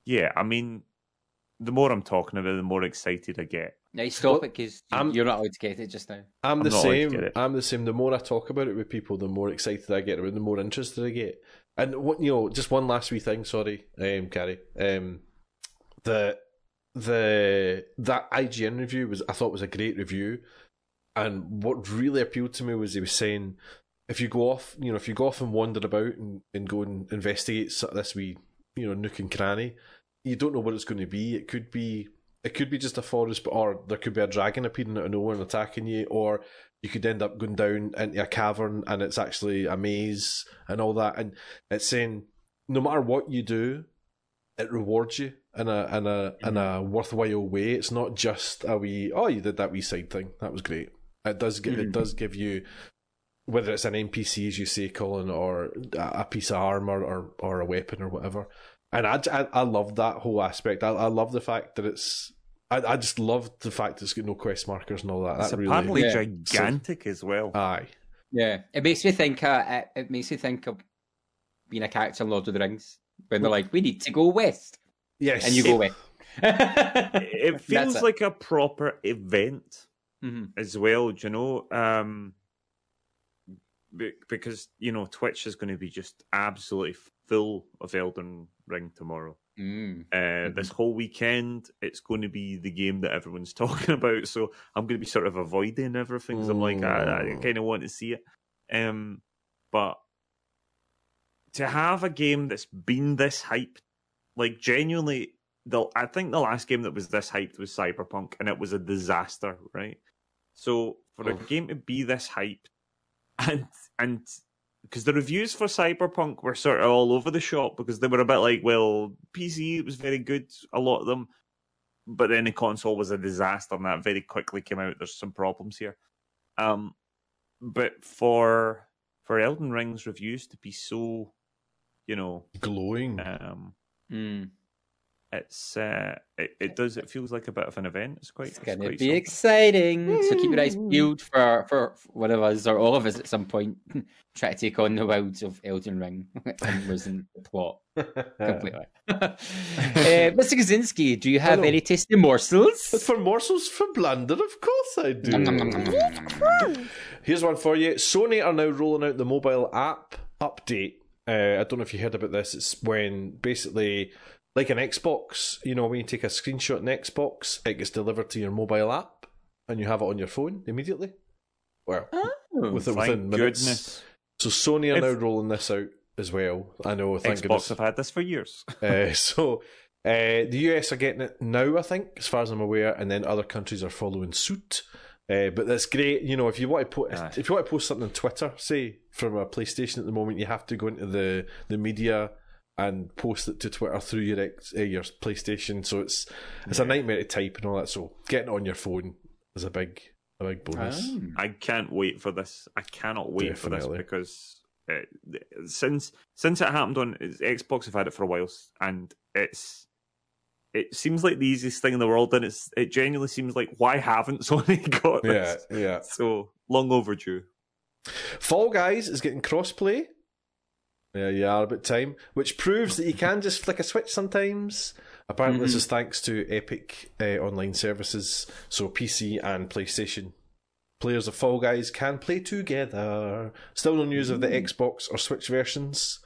Yeah, I mean, the more I'm talking about, it, the more excited I get. Now stop Well, it because you're not allowed to get it just now. I'm, I'm the not allowed to same. I'm the same. The more I talk about it with people, the more excited I get about it, the more interested I get. And what you know, just one last wee thing. Sorry, um, Gary. Um, the the that IGN review was I thought was a great review, and what really appealed to me was he was saying if you go off, you know, if you go off and wander about and, and go and investigate this wee, you know, nook and cranny, you don't know what it's going to be. It could be it could be just a forest, or there could be a dragon appearing out of nowhere and attacking you, or you could end up going down into a cavern and it's actually a maze and all that. And it's saying no matter what you do, it rewards you in a in a in a worthwhile way. It's not just a wee oh you did that wee side thing that was great. It does give it Mhm. does give you whether it's an NPC as you say, Colin, or a a piece of armor or or a weapon or whatever. And I, I, I love that whole aspect. I, I love the fact that it's. I, I just love the fact that it's got no quest markers and all that. It's that apparently really. Yeah. gigantic as well. Aye. Yeah, it makes me think. Uh, it, it makes me think of being a character in Lord of the Rings when they're like, "We need to go west," Yes. and you go west. It That's feels it. like a proper event. Mhm. as well. Do you know? Um, because you know Twitch is going to be just absolutely full of Elden Ring tomorrow. Mm. Uh, This whole weekend, it's going to be the game that everyone's talking about. So I'm going to be sort of avoiding everything. 'cause I'm like, I, I Mm. kind of want to see it. Um, but to have a game that's been this hyped, like genuinely, the I think the last game that was this hyped was Cyberpunk, and it was a disaster, right? So for a game to be this hyped, and and because the reviews for Cyberpunk were sort of all over the shop because they were a bit like, well, PC was very good, a lot of them, but then the console was a disaster, and that very quickly came out. There's some problems here. Um, but for for Elden Ring's reviews to be so, you know, glowing. um, Mm. It's uh, it, it does it feels like a bit of an event. It's quite It's it's gonna quite be something. exciting. So keep your eyes peeled for, for one of us or all of us at some point try to take on the wilds of Elden Ring and losing the plot completely. uh, Mr. Kaczynski, do you have Hello. any tasty morsels? But for morsels for blunder, of course I do. Here's one for you. Sony are now rolling out the mobile app update. Uh, I don't know if you heard about this. It's when basically, like an Xbox, you know, when you take a screenshot in Xbox, it gets delivered to your mobile app and you have it on your phone immediately. Well, Oh, within, within minutes. goodness. So Sony are If- now rolling this out as well. I know, thank Xbox goodness. have had this for years. Uh, so uh, the US are getting it now, I think, as far as I'm aware, and then other countries are following suit. Uh, but that's great. You know, if you want to put if you want to post something on Twitter, say from a PlayStation at the moment, you have to go into the the media and post it to Twitter through your ex, uh, your PlayStation. So it's it's a nightmare to type and all that. So getting it on your phone is a big a big bonus. Oh. I can't wait for this. I cannot wait Definitely. for this because uh, since since it happened on Xbox, I've had it for a while, and it's it seems like the easiest thing in the world, and it's it genuinely seems like why haven't Sony got this? Yeah, yeah. So long overdue. Fall Guys is getting crossplay. Yeah, you are about time, which proves that you can just flick a switch sometimes. Apparently, this is thanks to Epic uh, online services, so PC and PlayStation. Players of Fall Guys can play together. Still no news of the Xbox or Switch versions,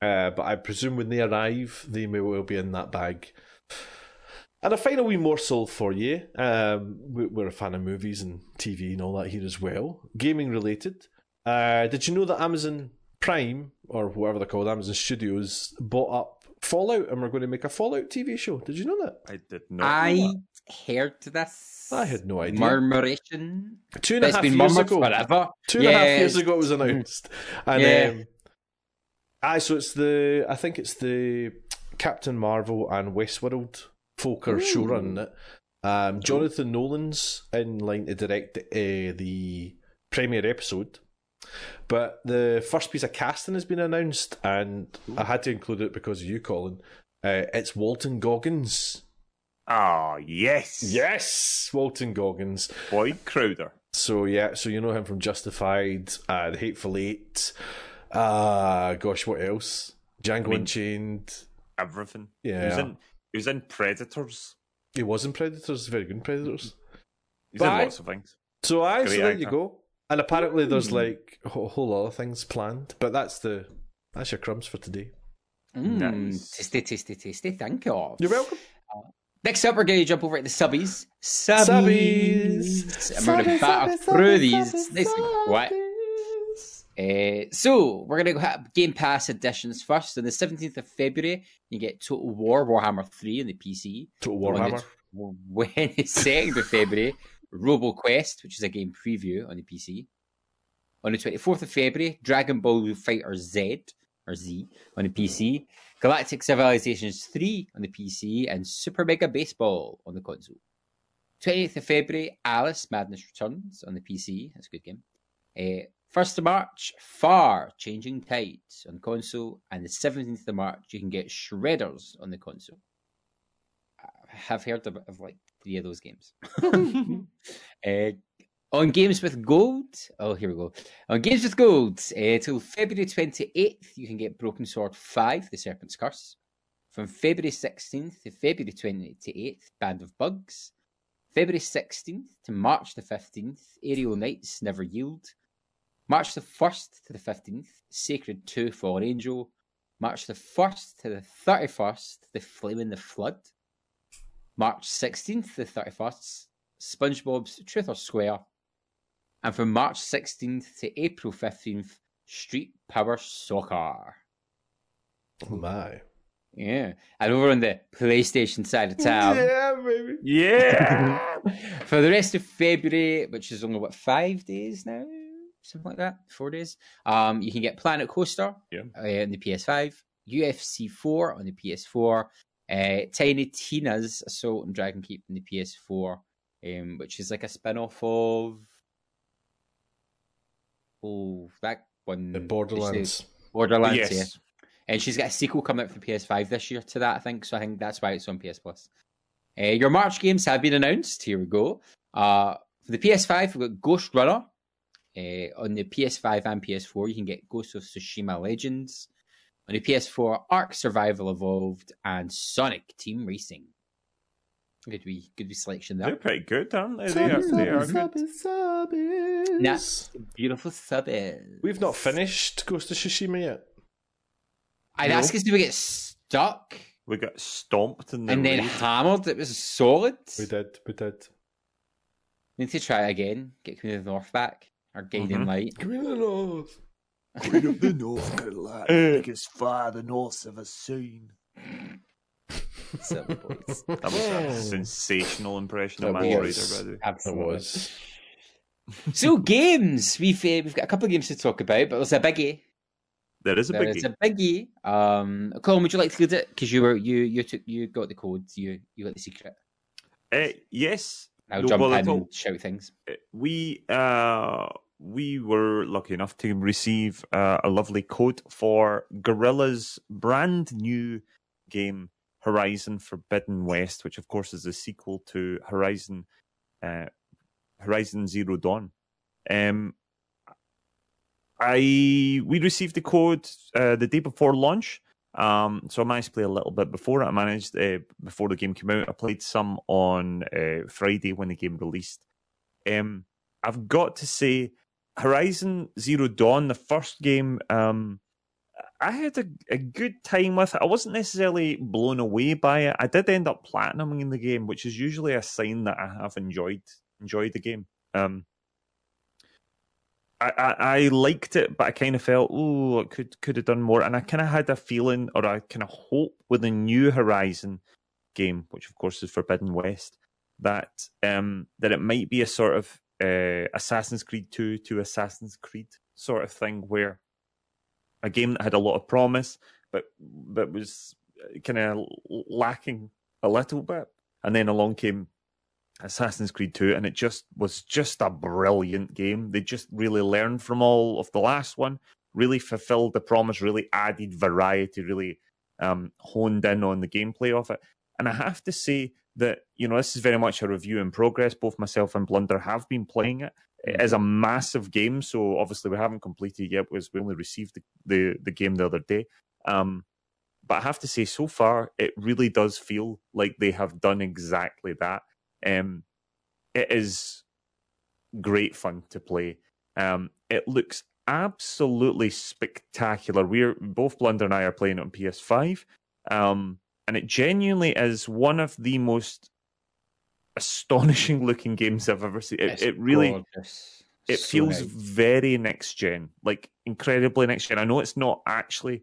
uh, but I presume when they arrive, they may well be in that bag. And a final wee morsel for you. Um, we- we're a fan of movies and TV and all that here as well. Gaming related. Uh, did you know that Amazon Prime, or whatever they're called, Amazon Studios, bought up Fallout and we're going to make a Fallout TV show? Did you know that? I did not. know I that. heard this. I had no idea. Murmuration. Two and a It's half been years ago. forever. Two and a half Yes. years ago it was announced. And Yeah. um, aye, so it's the I think it's the Captain Marvel and Westworld folk are Ooh. showrunning it. Um, Jonathan Nolan's in line to direct uh, the premiere episode. But the first piece of casting has been announced, and I had to include it because of you, Colin. Uh, it's Walton Goggins. Ah, yes. Yes, Walton Goggins. Boyd Crowder. So yeah, so you know him from Justified, uh, The Hateful Eight. Uh gosh, what else? Django mean- Unchained. Everything. Yeah. He was in, he was in Predators. He was in Predators, very good in Predators. He's But in I- lots of things. So I so there you go. And apparently there's like a whole, lot of things planned, but that's the that's your crumbs for today. Mm, Nice. Tasty, tasty, tasty. Thank you. You're welcome. Next up, we're going to jump over to the subbies. Subbies. Subbies. And we're going to batter through these nice and quick. Uh, so, we're going to have Game Pass editions first. On the 17th of February, you get Total War Warhammer 3 on the PC. Total On the Warhammer. tw- When the 2nd of February, Robo Quest, which is a game preview on the PC. On the 24th of February, Dragon Ball Fighter Z, or Z, on the PC. Galactic Civilizations 3 on the PC, and Super Mega Baseball on the console. 28th of February, Alice Madness Returns on the PC. That's a good game. Uh, 1st of March, Far Changing Tides on console. And the 17th of March, you can get Shredders on the console. I have heard of, of like three of those games. uh, on Games with Gold, oh, here we go. On Games with Gold, uh, till February 28th, you can get Broken Sword 5, The Serpent's Curse. From February 16th to February 28th, Band of Bugs. February 16th to March the 15th, Aerial Knights Never Yield. March the 1st to the 15th, Sacred 2 Fallen Angel. March the 1st to the 31st, The Flame in the Flood. March 16th to the 31st, SpongeBob's Truth or Square. And from March 16th to April 15th, Street Power Soccer. Oh my. Yeah. And over on the PlayStation side of town, yeah, baby. Yeah. for the rest of February, which is only what five days now, something like that, four days. Um, you can get Planet Coaster Yeah. uh, on the PS5, UFC 4 on the PS4, uh, Tiny Tina's Assault and Dragon Keep on the PS4, um, which is like a spin off of. Oh, that one. The Borderlands. Borderlands, yes. yeah. And she's got a sequel coming out for PS5 this year to that, I think. So I think that's why it's on PS Plus. Uh, your March games have been announced. Here we go. Uh, for the PS5, we've got Ghost Runner. Uh, on the PS5 and PS4, you can get Ghost of Tsushima Legends. On the PS4, Ark Survival Evolved and Sonic Team Racing. Good wee, good wee selection there. They're pretty good, aren't they? They are, they are good. subbies. Nah. Beautiful sub is. We've not finished Ghost of Tsushima yet. I'd No. ask us, do we get stuck We got stomped in the and then hammered? It was solid. We did, we did. Need to try again. Get Queen of the North back. Our guiding Mhm. light. Queen of the North. Queen of the North Carolina, biggest fire the North's ever seen. Silly boys. That was a sensational impression of That Matt was. Ryder, by the way. It Absolutely. was. So games. We've uh, we've got a couple of games to talk about, but there's a biggie. There is a There's biggie. a biggie. Um, Colin, would you like to lead it? Because you were you you took you got the code. You you got the secret. Uh, yes, I'll No jump bother in at and shout things. we uh we were lucky enough to receive uh, a lovely code for Guerrilla's brand new game Horizon Forbidden West, which of course is a sequel to Horizon uh, Horizon Zero Dawn. Um, I we received the code uh, the day before launch. Um, so I managed to play a little bit before. I managed uh, before the game came out. I played some on uh, Friday when the game released. Um, I've got to say, Horizon Zero Dawn, the first game, um, I had a, a good time with it. I wasn't necessarily blown away by it. I did end up platinuming the game, which is usually a sign that I have enjoyed enjoyed the game. Um, I, I, I liked it, but I kind of felt, oh, it could could have done more. And I kind of had a feeling, or I kind of hope, with the new Horizon game, which of course is Forbidden West, that um that it might be a sort of uh, Assassin's Creed Two to Assassin's Creed sort of thing, where a game that had a lot of promise, but but was kind of lacking a little bit, and then along came Assassin's Creed 2, and it just was just a brilliant game. They just really learned from all of the last one, really fulfilled the promise, really added variety, really um, honed in on the gameplay of it. And I have to say that, you know, this is very much a review in progress. Both myself and Blunder have been playing it. It is a massive game, so obviously we haven't completed yet because we only received the, the, the game the other day. Um, but I have to say, so far, it really does feel like they have done exactly that. Um, it is great fun to play. Um, it looks absolutely spectacular. We're both Blunder and I are playing it on PS5, um, and it genuinely is one of the most astonishing looking games I've ever seen. It, it really gorgeous. it So feels nice. very next gen, like incredibly next gen. I know it's not actually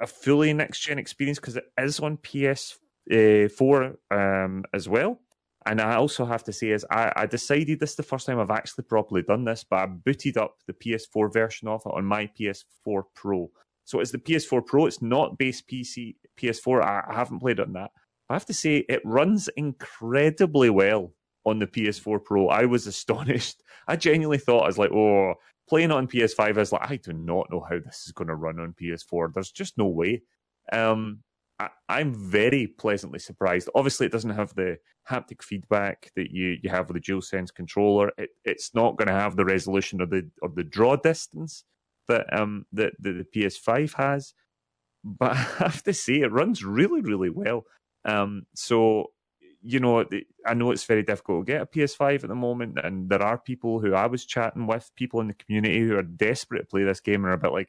a fully next gen experience because it is on PS4 um, as well. And I also have to say, is I, I decided this the first time I've actually properly done this, but I booted up the PS4 version of it on my PS4 Pro. So it's the PS4 Pro. It's not base PC PS4. I, I haven't played on that. I have to say, it runs incredibly well on the PS4 Pro. I was astonished. I genuinely thought I was like, oh, playing on PS5, I was like, I do not know how this is going to run on PS4. There's just no way. Um, I, I'm very pleasantly surprised. Obviously, it doesn't have the haptic feedback that you, you have with the DualSense controller. It, it's not going to have the resolution or the or the draw distance that um that, that the PS5 has. But I have to say, it runs really, really well. Um, so you know, I know it's very difficult to get a PS5 at the moment, and there are people who I was chatting with, people in the community who are desperate to play this game and are a bit like,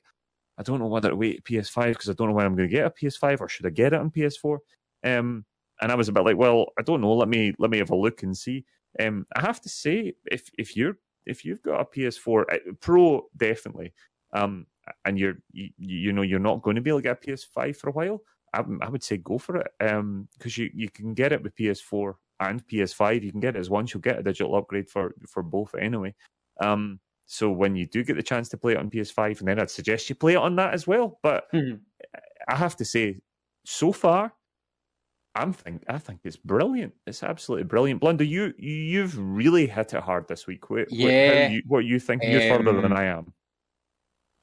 I don't know whether to wait PS5 because I don't know when I'm going to get a PS5 or should I get it on PS4. Um, and I was a bit like, well, I don't know. Let me let me have a look and see. Um, I have to say, if if you're if you've got a PS4 uh, Pro, definitely, um, and you're you, you know you're not going to be able to get a PS5 for a while, I, I would say go for it. Um, because you you can get it with PS4 and PS5. You can get it as once. You'll get a digital upgrade for for both anyway. Um, so when you do get the chance to play it on PS5, and then I'd suggest you play it on that as well. But Mhm. I have to say, so far, I'm think I think it's brilliant. It's absolutely brilliant. Blunder, you you've really hit it hard this week. What, Yeah. what, you, what you think? You're further than Um, I am.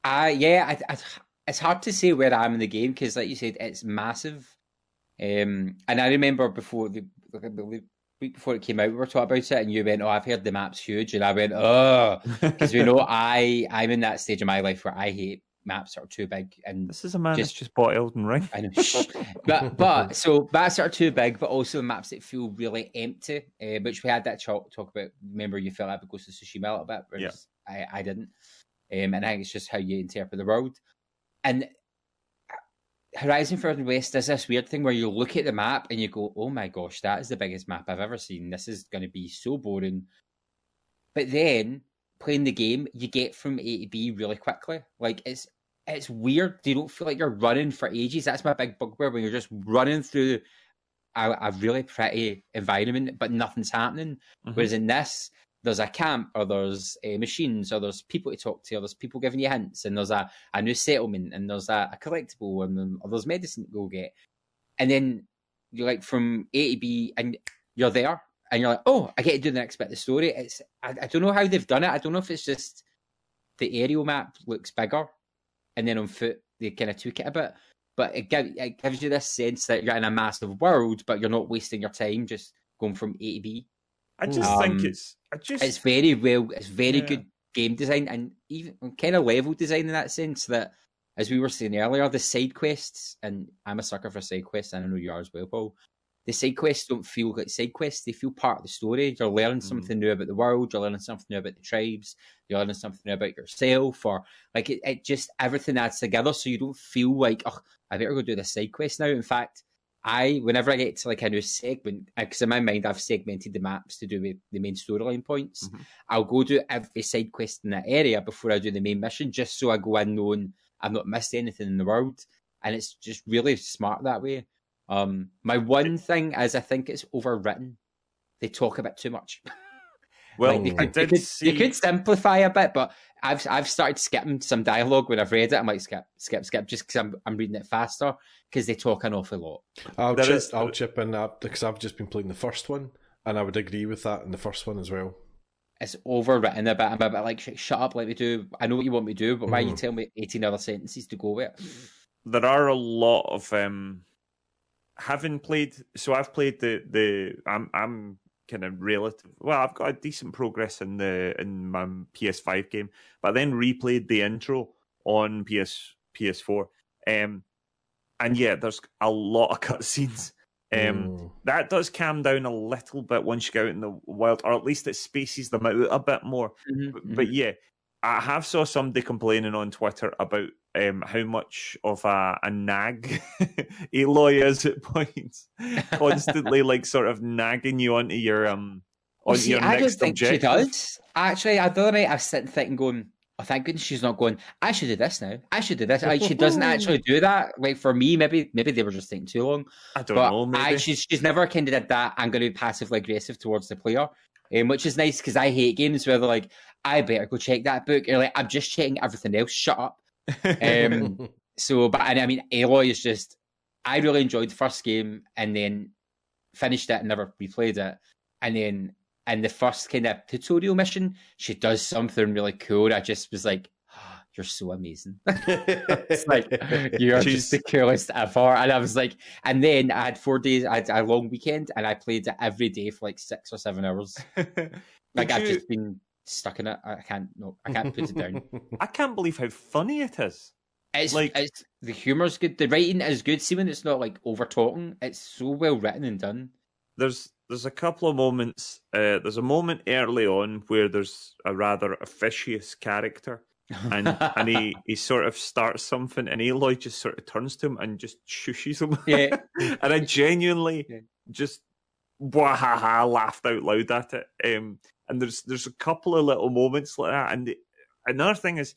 Uh, yeah, I, I, it's hard to say where I am in the game because, like you said, it's massive. Um, and I remember before the, the week before it came out, we were talking about it, and you went, "Oh, I've heard the map's huge," and I went, "Oh," because we know I I'm in that stage of my life where I hate maps that are too big and This is a man that's just- just bought Elden Ring. I know. But but so maps that are too big, but also maps that feel really empty. Uh, which we had that talk talk about. Remember, you felt like Ghost of Tsushima a little bit, whereas I I didn't. Um, and I think it's just how you interpret the world. And Horizon Forbidden West does this weird thing where you look at the map and you go, "Oh my gosh, that is the biggest map I've ever seen. This is going to be so boring." But then playing the game, you get from A to B really quickly. Like it's it's weird. You don't feel like you're running for ages. That's my big bugbear when you're just running through a, a really pretty environment, but nothing's happening. Mhm. Whereas in this, there's a camp, or there's uh, machines, or there's people to talk to, or there's people giving you hints, and there's a, a new settlement, and there's a, a collectible, and or there's medicine to go get. And then you're like from A to B, and you're there, and you're like, oh, I get to do the next bit of the story. It's I, I don't know how they've done it. I don't know if it's just the aerial map looks bigger, and then on foot they kind of took it a bit. But it, give, it gives you this sense that you're in a massive world, but you're not wasting your time just going from A to B. I just Um, think it's. I just. It's very well, it's very Yeah. good game design and even kind of level design in that sense that, as we were saying earlier, the side quests, and I'm a sucker for side quests, and I know you are as well, Paul. The side quests don't feel like side quests, they feel part of the story. You're learning something new about the world, you're learning something new about the tribes, you're learning something new about yourself, or like it, it just everything adds together so you don't feel like, oh, I better go do this side quest now. In fact, I whenever I get to like a new segment, because in my mind I've segmented the maps to do with the main storyline points. Mhm. I'll go do every side quest in that area before I do the main mission, just so I go in knowing I've not missed anything in the world, and it's just really smart that way. Um, my one thing is I think it's overwritten. They talk a bit too much. well, Like, they, I could, they, did could, see. they could simplify a bit, but I've I've started skipping some dialogue when I've read it. I'm like skip, skip, skip, just because I'm I'm reading it faster because they talk an awful lot. I'll There chip, is- I'll chip in that because I've just been playing the first one, and I would agree with that in the first one as well. It's overwritten a bit. I'm a bit like, shut up, let me do. I know what you want me to do, but why are you tell me 18 other sentences to go with? there are a lot of um having played so I've played the the I'm I'm kind of relative well I've got a decent progress in the in my PS5 game but I then replayed the intro on PS PS4 um and yeah there's a lot of cutscenes. Um Mm. that does calm down a little bit once you go out in the wild or at least it spaces them out a bit more. But, but yeah, I have saw somebody complaining on Twitter about um, how much of a, a nag Aloy is at points, constantly like sort of nagging you onto your um onto see, your I don't next think she does. Actually, I don't know. I was sitting thinking, going, "Oh, thank goodness she's not going." I should do this now. I should do this. Like, she doesn't actually do that. Like for me, maybe maybe they were just taking too long. I don't but know, maybe. I, she's she's never kind of did that. I'm going to be passively aggressive towards the player, um, which is nice because I hate games where they're like, "I better go check that book." You're like, "I'm just checking everything else. Shut up." Um, so, but and I mean, Aloy is just. I really enjoyed the first game and then finished it and never replayed it. And then in the first kind of tutorial mission, she does something really cool. I just was like, "Ah, "You're so amazing." it's like you're just the coolest ever. And I was like, and then I had four days. I had a long weekend, and I played it every day for like six or seven hours. Like Did I've just been stuck in it. I can't. No, I can't put it down. I can't believe how funny it is. It's Like- it's the humor's good. The writing is good. See when it's not like over talking. It's so well written and done. There's there's a couple of moments. Uh, there's a moment early on where there's a rather officious character, and and he he sort of starts something, and Aloy just sort of turns to him and just shushes him. Yeah. and I genuinely Yeah. just wahaha laughed out loud at it. Um, and there's there's a couple of little moments like that. And the, another thing is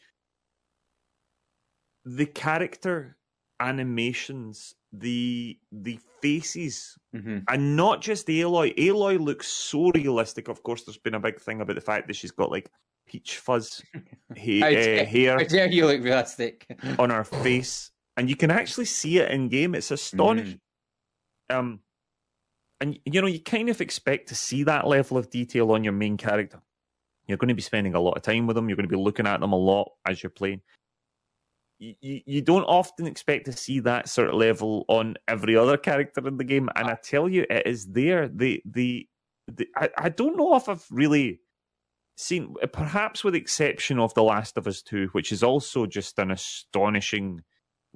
the character animations, the the faces, Mhm. and not just Aloy. Aloy looks so realistic. Of course, there's been a big thing about the fact that she's got like peach fuzz ha- How uh, dare- hair How dare you look realistic? on her face, and you can actually see it in game. It's astonishing. Um, and you know, you kind of expect to see that level of detail on your main character. You're going to be spending a lot of time with them. You're going to be looking at them a lot as you're playing. You, you, you don't often expect to see that sort of level on every other character in the game, and I tell you, it is there. The the, the I, I don't know if I've really seen, perhaps with exception of The Last of Us Two, which is also just an astonishing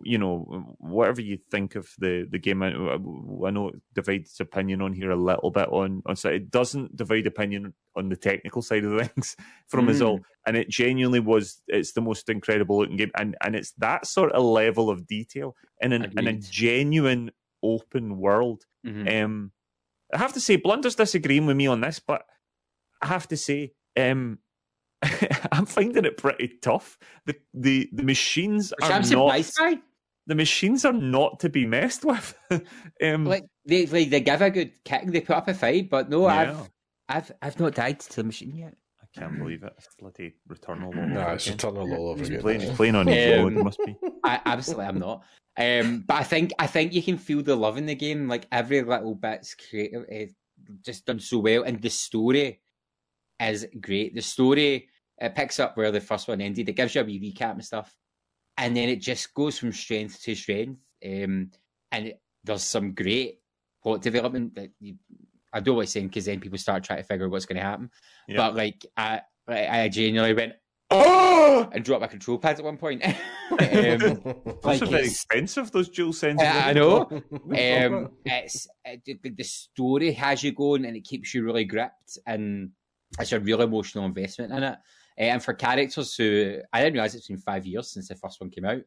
you know, whatever you think of the the game, I, I know it divides opinion on here a little bit on on side. It doesn't divide opinion on the technical side of things from us all, and it genuinely was. It's the most incredible looking game, and and it's that sort of level of detail in an in a genuine open world. Mhm. Um, I have to say, Blunder's disagreeing with me on this, but I have to say, um, I'm finding it pretty tough. The the the machines Which are I'm not surprised by. The machines are not to be messed with. um, Like they like they give a good kick, they put up a fight, but no, yeah, I've I've I've not died to the machine yet. I can't believe it. It's bloody Returnal. all over Nah, it's again. Returnal all over He's again. playing, he's playing on his Um, road, must be. I absolutely am not. Um, but I think I think you can feel the love in the game. Like every little bit's creative, eh, just done so well, and the story is great. The story it picks up where the first one ended. It gives you a wee recap and stuff, and then it just goes from strength to strength. Um, and it, there's some great plot development that you, I don't like saying because then people start trying to figure out what's going to happen. Yeah. But like I, I genuinely went oh and dropped my control pads at one point. um, Those like are very expensive, those DualSenses. I, I know. Um, it's it, the, the story has you going and it keeps you really gripped and it's a real emotional investment in it. Uh, and for characters who I didn't realize it's been five years since the first one came out,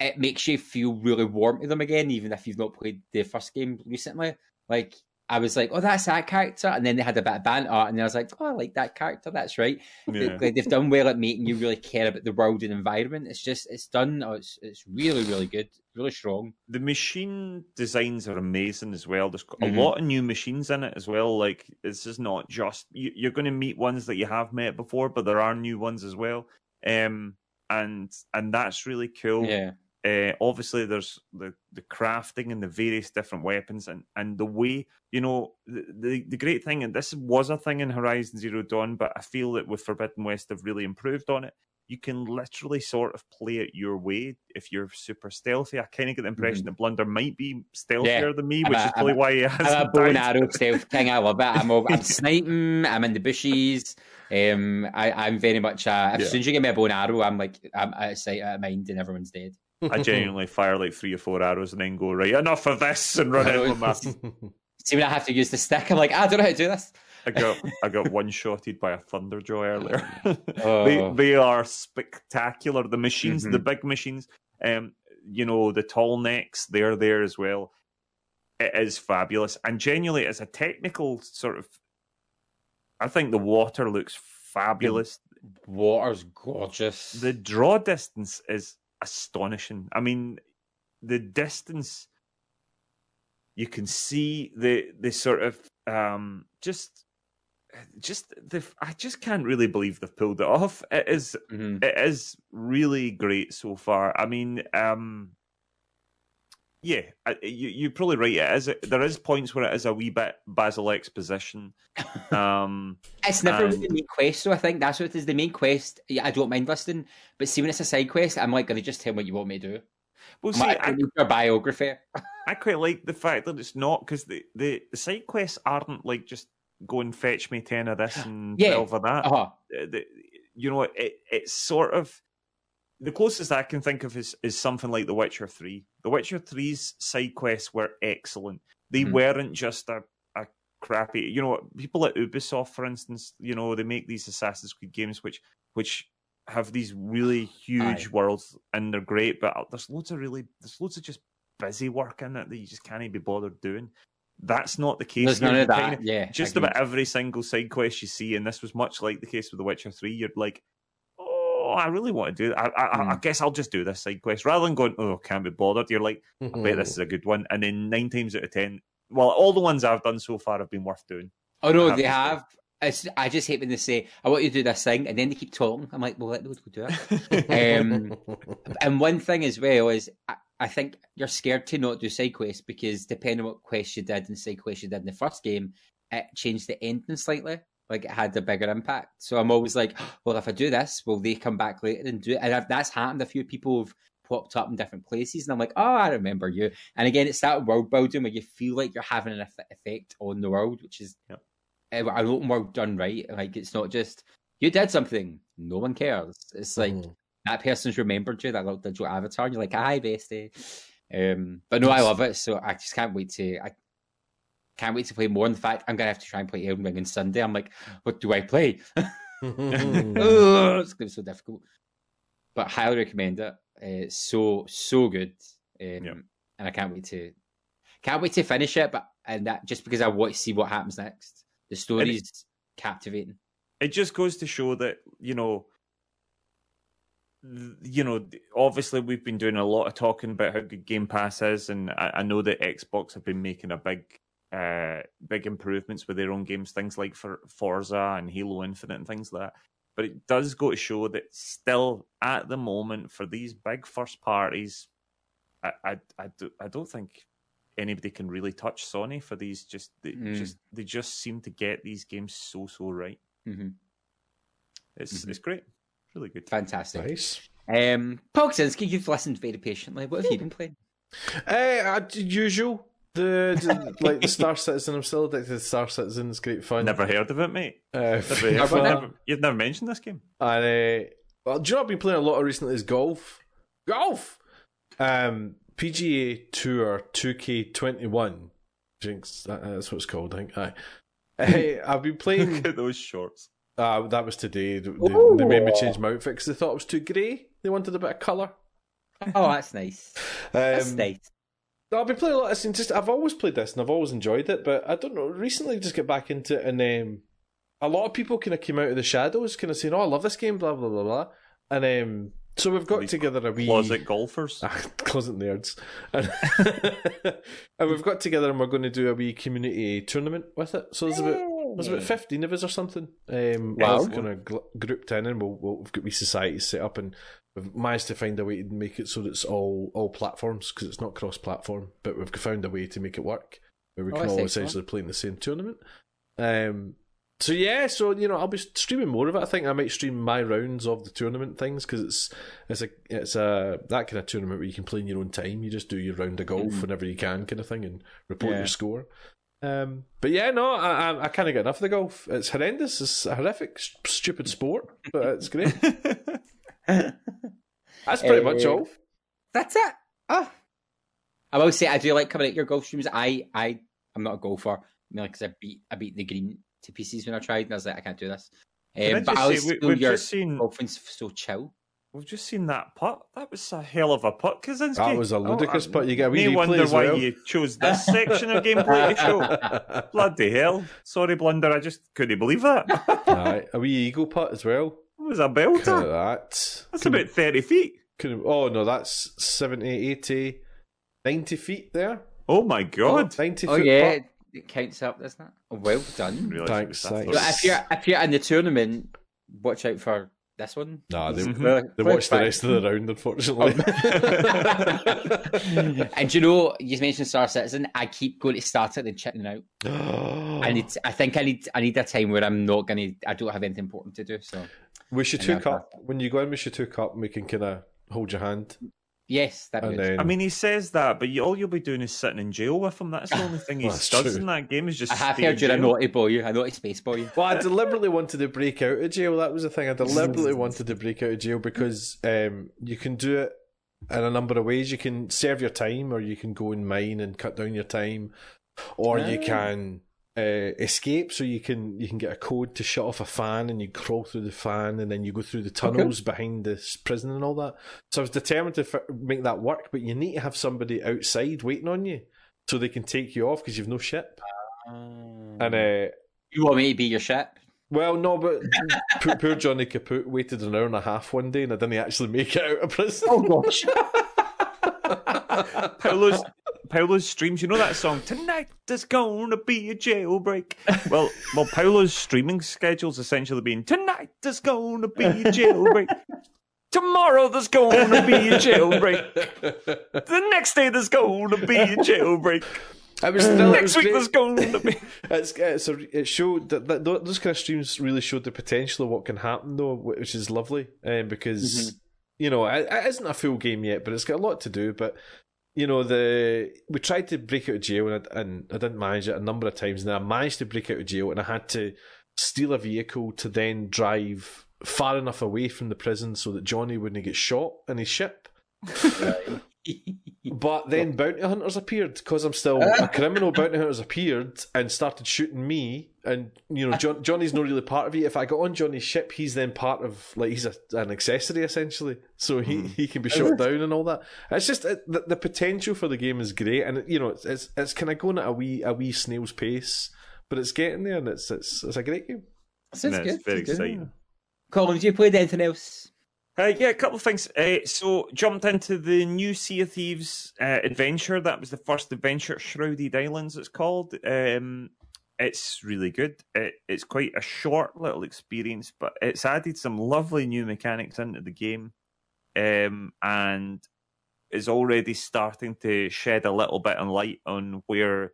it makes you feel really warm to them again, even if you've not played the first game recently. Like I was like, oh, that's that character, and then they had a bit of banter, and I was like, oh, I like that character. That's right. They- Yeah. like, they've done well at making you really care about the world and environment. It's just it's done. Oh, it's it's really really good, really strong. The machine designs are amazing as well. There's a Mhm. lot of new machines in it as well. Like this is not just you, you're going to meet ones that you have met before, but there are new ones as well. Um, and and that's really cool. Yeah. Uh, obviously, there's the, the crafting and the various different weapons, and, and the way you know the, the the great thing, and this was a thing in Horizon Zero Dawn, but I feel that with Forbidden West have really improved on it. You can literally sort of play it your way if you're super stealthy. I kind of get the impression that Blunder might be stealthier Yeah. than me, which a- is probably I'm why he I'm a bow and arrow stealth king. I love it. I'm, over, I'm sniping. I'm in the bushes. Um, I, I'm very much. Uh, as Yeah. soon as you give me a bow and arrow, I'm like I'm out of sight, out of mind, and everyone's dead. I genuinely fire like three or four arrows and then go right enough of this and run out of my See when I have to use the stick, I'm like, "Ah, I don't know how to do this. I got I got one shotted by a thunderjaw earlier. Oh. they they are spectacular. The machines, the Mhm. big machines, um, you know, the tall necks, they're there as well. It is fabulous, and genuinely, as a technical sort of, I think the water looks fabulous. Water's gorgeous. The draw distance is astonishing. I mean, the distance you can see the the sort of um just just the I just can't really believe they've pulled it off. It is Mhm. it is really great so far. I mean, um yeah, you, you're probably right. It is. There is points where it is a wee bit Basil exposition. Um, It's never And- really the main quest, so I think that's what it is. The main quest, yeah, I don't mind listening, but see when it's a side quest, I'm like, gonna just tell me what you want me to do. well, I'm see, like, I need your biography. I quite like the fact that it's not because the, the the side quests aren't like just go and fetch me ten of this and Yeah. twelve of that. Uh-huh. Uh, the, you know, it it's sort of the closest I can think of is is something like The Witcher Three. The Witcher 3's side quests were excellent. They Mhm. weren't just a a crappy. You know, people at Ubisoft, for instance, you know, they make these Assassin's Creed games which which have these really huge Aye. worlds and they're great, but there's loads of really there's loads of just busy work in it that you just can't be bothered doing. That's not the case. There's none of You kinda- that. Yeah, just agreed. about every single side quest you see, and this was much like the case with The Witcher Three. You're like, oh, I really want to do that. I, I, I Mm. guess I'll just do this side quest rather than going, oh, can't be bothered. You're like, I bet this is a good one, and then nine times out of ten, well, all the ones I've done so far have been worth doing. Oh no, have they have. It's, I just hate when they say, "I want you to do this thing," and then they keep talking. I'm like, "Well, let those go do it." um, and one thing as well is, I, I think you're scared to not do side quests because depending on what quest you did and side quest you did in the first game, it changed the ending slightly. Like it had a bigger impact. So I'm always like, "Well, if I do this, will they come back later and do it?" And I've, that's happened. A few people have popped up in different places, and I'm like, "Oh, I remember you." And again, it's that world building where you feel like you're having an eff- effect on the world, which is Yep. an open world done right. Like it's not just you did something, no one cares. It's like Mhm. that person's remembered you, that little digital avatar, and you're like, "Hi, bestie." Um, but no, I love it. So I just can't wait to. I can't wait to play more. In fact, I'm gonna have to try and play Elden Ring on Sunday. I'm like, what do I play? It's gonna be so difficult. But highly recommend it. Uh, It's so so good, um, and I can't wait to can't wait to finish it. But and that just because I want to see what happens next. The story's captivating. it just goes to show that you know you know obviously we've been doing a lot of talking about how good game pass is and i, I know that xbox have been making a big uh big improvements with their own games things like for forza and halo infinite and things like that but it does go to show that still at the moment for these big first parties i i, I, do, I don't think anybody can really touch sony for these just they Mm. just they just seem to get these games so so right hmm it's Mhm. it's great. It's really good. Fantastic. nice. Um, Paul Kaczynski, you've listened very patiently. What have you been playing? Uh, usual. The, the like the Star Citizen. I'm still addicted to Star Citizen. It's great fun. Never heard of it, mate. Uh, Never Never of it. heard. Never- you've never mentioned this game. And uh, well, do you know what I've been playing a lot of recently is golf. Golf. Um, PGA Tour 2K21. Jinx, that- that's what it's called. I think. Aye. Hey, I've been playing. Look at those shorts. Uh, that was today. They, they made me change my outfit because they thought it was too grey. They wanted a bit of colour. Oh, that's nice. That's Um, nice. No, I've been playing a lot of this. Just I've always played this and I've always enjoyed it, but I don't know. Recently, just get back into it, and um, a lot of people kind of came out of the shadows, kind of saying, "Oh, I love this game," blah blah blah blah. And um, so we've got together a wee Closet golfers. Closet nerds, and, and we've got together and we're going to do a wee community tournament with it. So there's about there's about fifteen of us or something. Um, Wow. all kind of gl- grouped in, and we'll, we'll, we've got wee societies set up, and we've managed to find a way to make it so that it's all all platforms because it's not cross platform, but we've found a way to make it work where we Oh, can all essentially play in the same tournament. Um, so yeah, so you know, I'll be streaming more of it. I think I might stream my rounds of the tournament things because it's it's a it's a that kind of tournament where you can play in your own time. You just do your round of golf whenever you can, kind of thing, and report Yeah. your score. Um, but yeah, no, I I, I kind of get enough of the golf. It's horrendous. It's a horrific, stupid sport, but it's great. That's pretty much Uh, all. That's it. Oh. I will say I do like coming at your golf streams. I I I'm not a golfer, mainly because I beat I beat the green to pieces when I tried, and I was like, I can't do this. Can I Um, but just I was say, we, still we've your just seen golfing's so chill. we've just seen that putt. That was a hell of a putt, Kaczynski. That was a ludicrous I- putt. You get a wee No replay wonder as why well. you chose this section of gameplay to show. Bloody hell! Sorry, blunder. I just couldn't believe that. It Aye, a wee eagle putt as well. Was a Look at belter. that. That's about thirty feet. Couldn't- oh no, that's 70, 80, 90 feet there. Oh my god! 90 Oh foot yeah, putt. it counts up, doesn't it? Oh, well done. Realised Thanks, it thanks. So if you're if you're in the tournament, watch out for this one. Nah, they, Mhm. They well, watched the rest of the round, unfortunately. and you know, you mentioned Star Citizen. I keep going to start it and checking out. I need. I think I need. I need a time where I'm not gonna. I don't have anything important to do. So we should I took know. up when you go in. We should took up. and We can kind of hold your hand, yes, that and would. then I mean, he says that, but you, all you'll be doing is sitting in jail with him. That's the only thing he That's does true. in that game is just. I have heard you're a jail. naughty boy. A naughty space boy. Well, I deliberately wanted to break out of jail. That was the thing. I deliberately wanted to break out of jail because um, you can do it in a number of ways. You can serve your time, or you can go and mine and cut down your time, or you Ah. can uh, escape. So you can you can get a code to shut off a fan, and you crawl through the fan, and then you go through the tunnels behind this prison and all that. So I was determined to f- make that work, but you need to have somebody outside waiting on you. So they can take you off because you've no ship. And uh, you want me to be your ship? well, no, but poor, poor Johnny Caput waited an hour and a half one day and I didn't actually make it out of prison. Oh gosh. Paolo's Paolo's streams. You know that song tonight there's gonna be a jailbreak. Well, well, Paolo's streaming schedule's essentially been tonight there's gonna be a jailbreak. Tomorrow there's gonna be a jailbreak. The next day there's gonna be a jailbreak. It was still, it Next was week great. there's going to be. It's, it's a, it showed that, that those kind of streams really showed the potential of what can happen though, which is lovely. Um, because you know it, it isn't a full game yet, but it's got a lot to do. But you know the we tried to break out of jail and I, and I didn't manage it a number of times. And then I managed to break out of jail and I had to steal a vehicle to then drive far enough away from the prison so that Johnny wouldn't get shot in his ship. But then bounty hunters appeared because I'm still a criminal. Bounty hunters appeared and started shooting me. And you know, John, Johnny's not really part of it. If I got on Johnny's ship, he's then part of like he's a, an accessory essentially. So he, he can be shot down and all that. It's just uh, the, the potential for the game is great, and you know, it's it's, it's kind of going at a wee a wee snail's pace, but it's getting there, and it's it's it's a great game. Sounds No, good. it's very sounds good. exciting. Colin, have you played anything else? Uh, yeah, a couple of things. Uh, so, jumped into the new Sea of Thieves uh, adventure. That was the first adventure, Shrouded Islands, it's called. Um, it's really good. It, it's quite a short little experience, but it's added some lovely new mechanics into the game, um, and is already starting to shed a little bit of light on where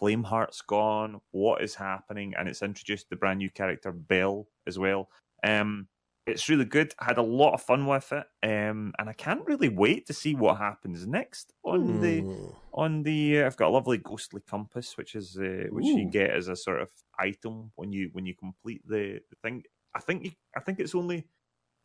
Flameheart's gone, what is happening, and it's introduced the brand new character Belle as well. Um, it's really good. I had a lot of fun with it, um, and I can't really wait to see what happens next on the Mm. on the. Uh, I've got a lovely ghostly compass, which is uh, which you get as a sort of item when you when you complete the, the thing. I think you, I think it's only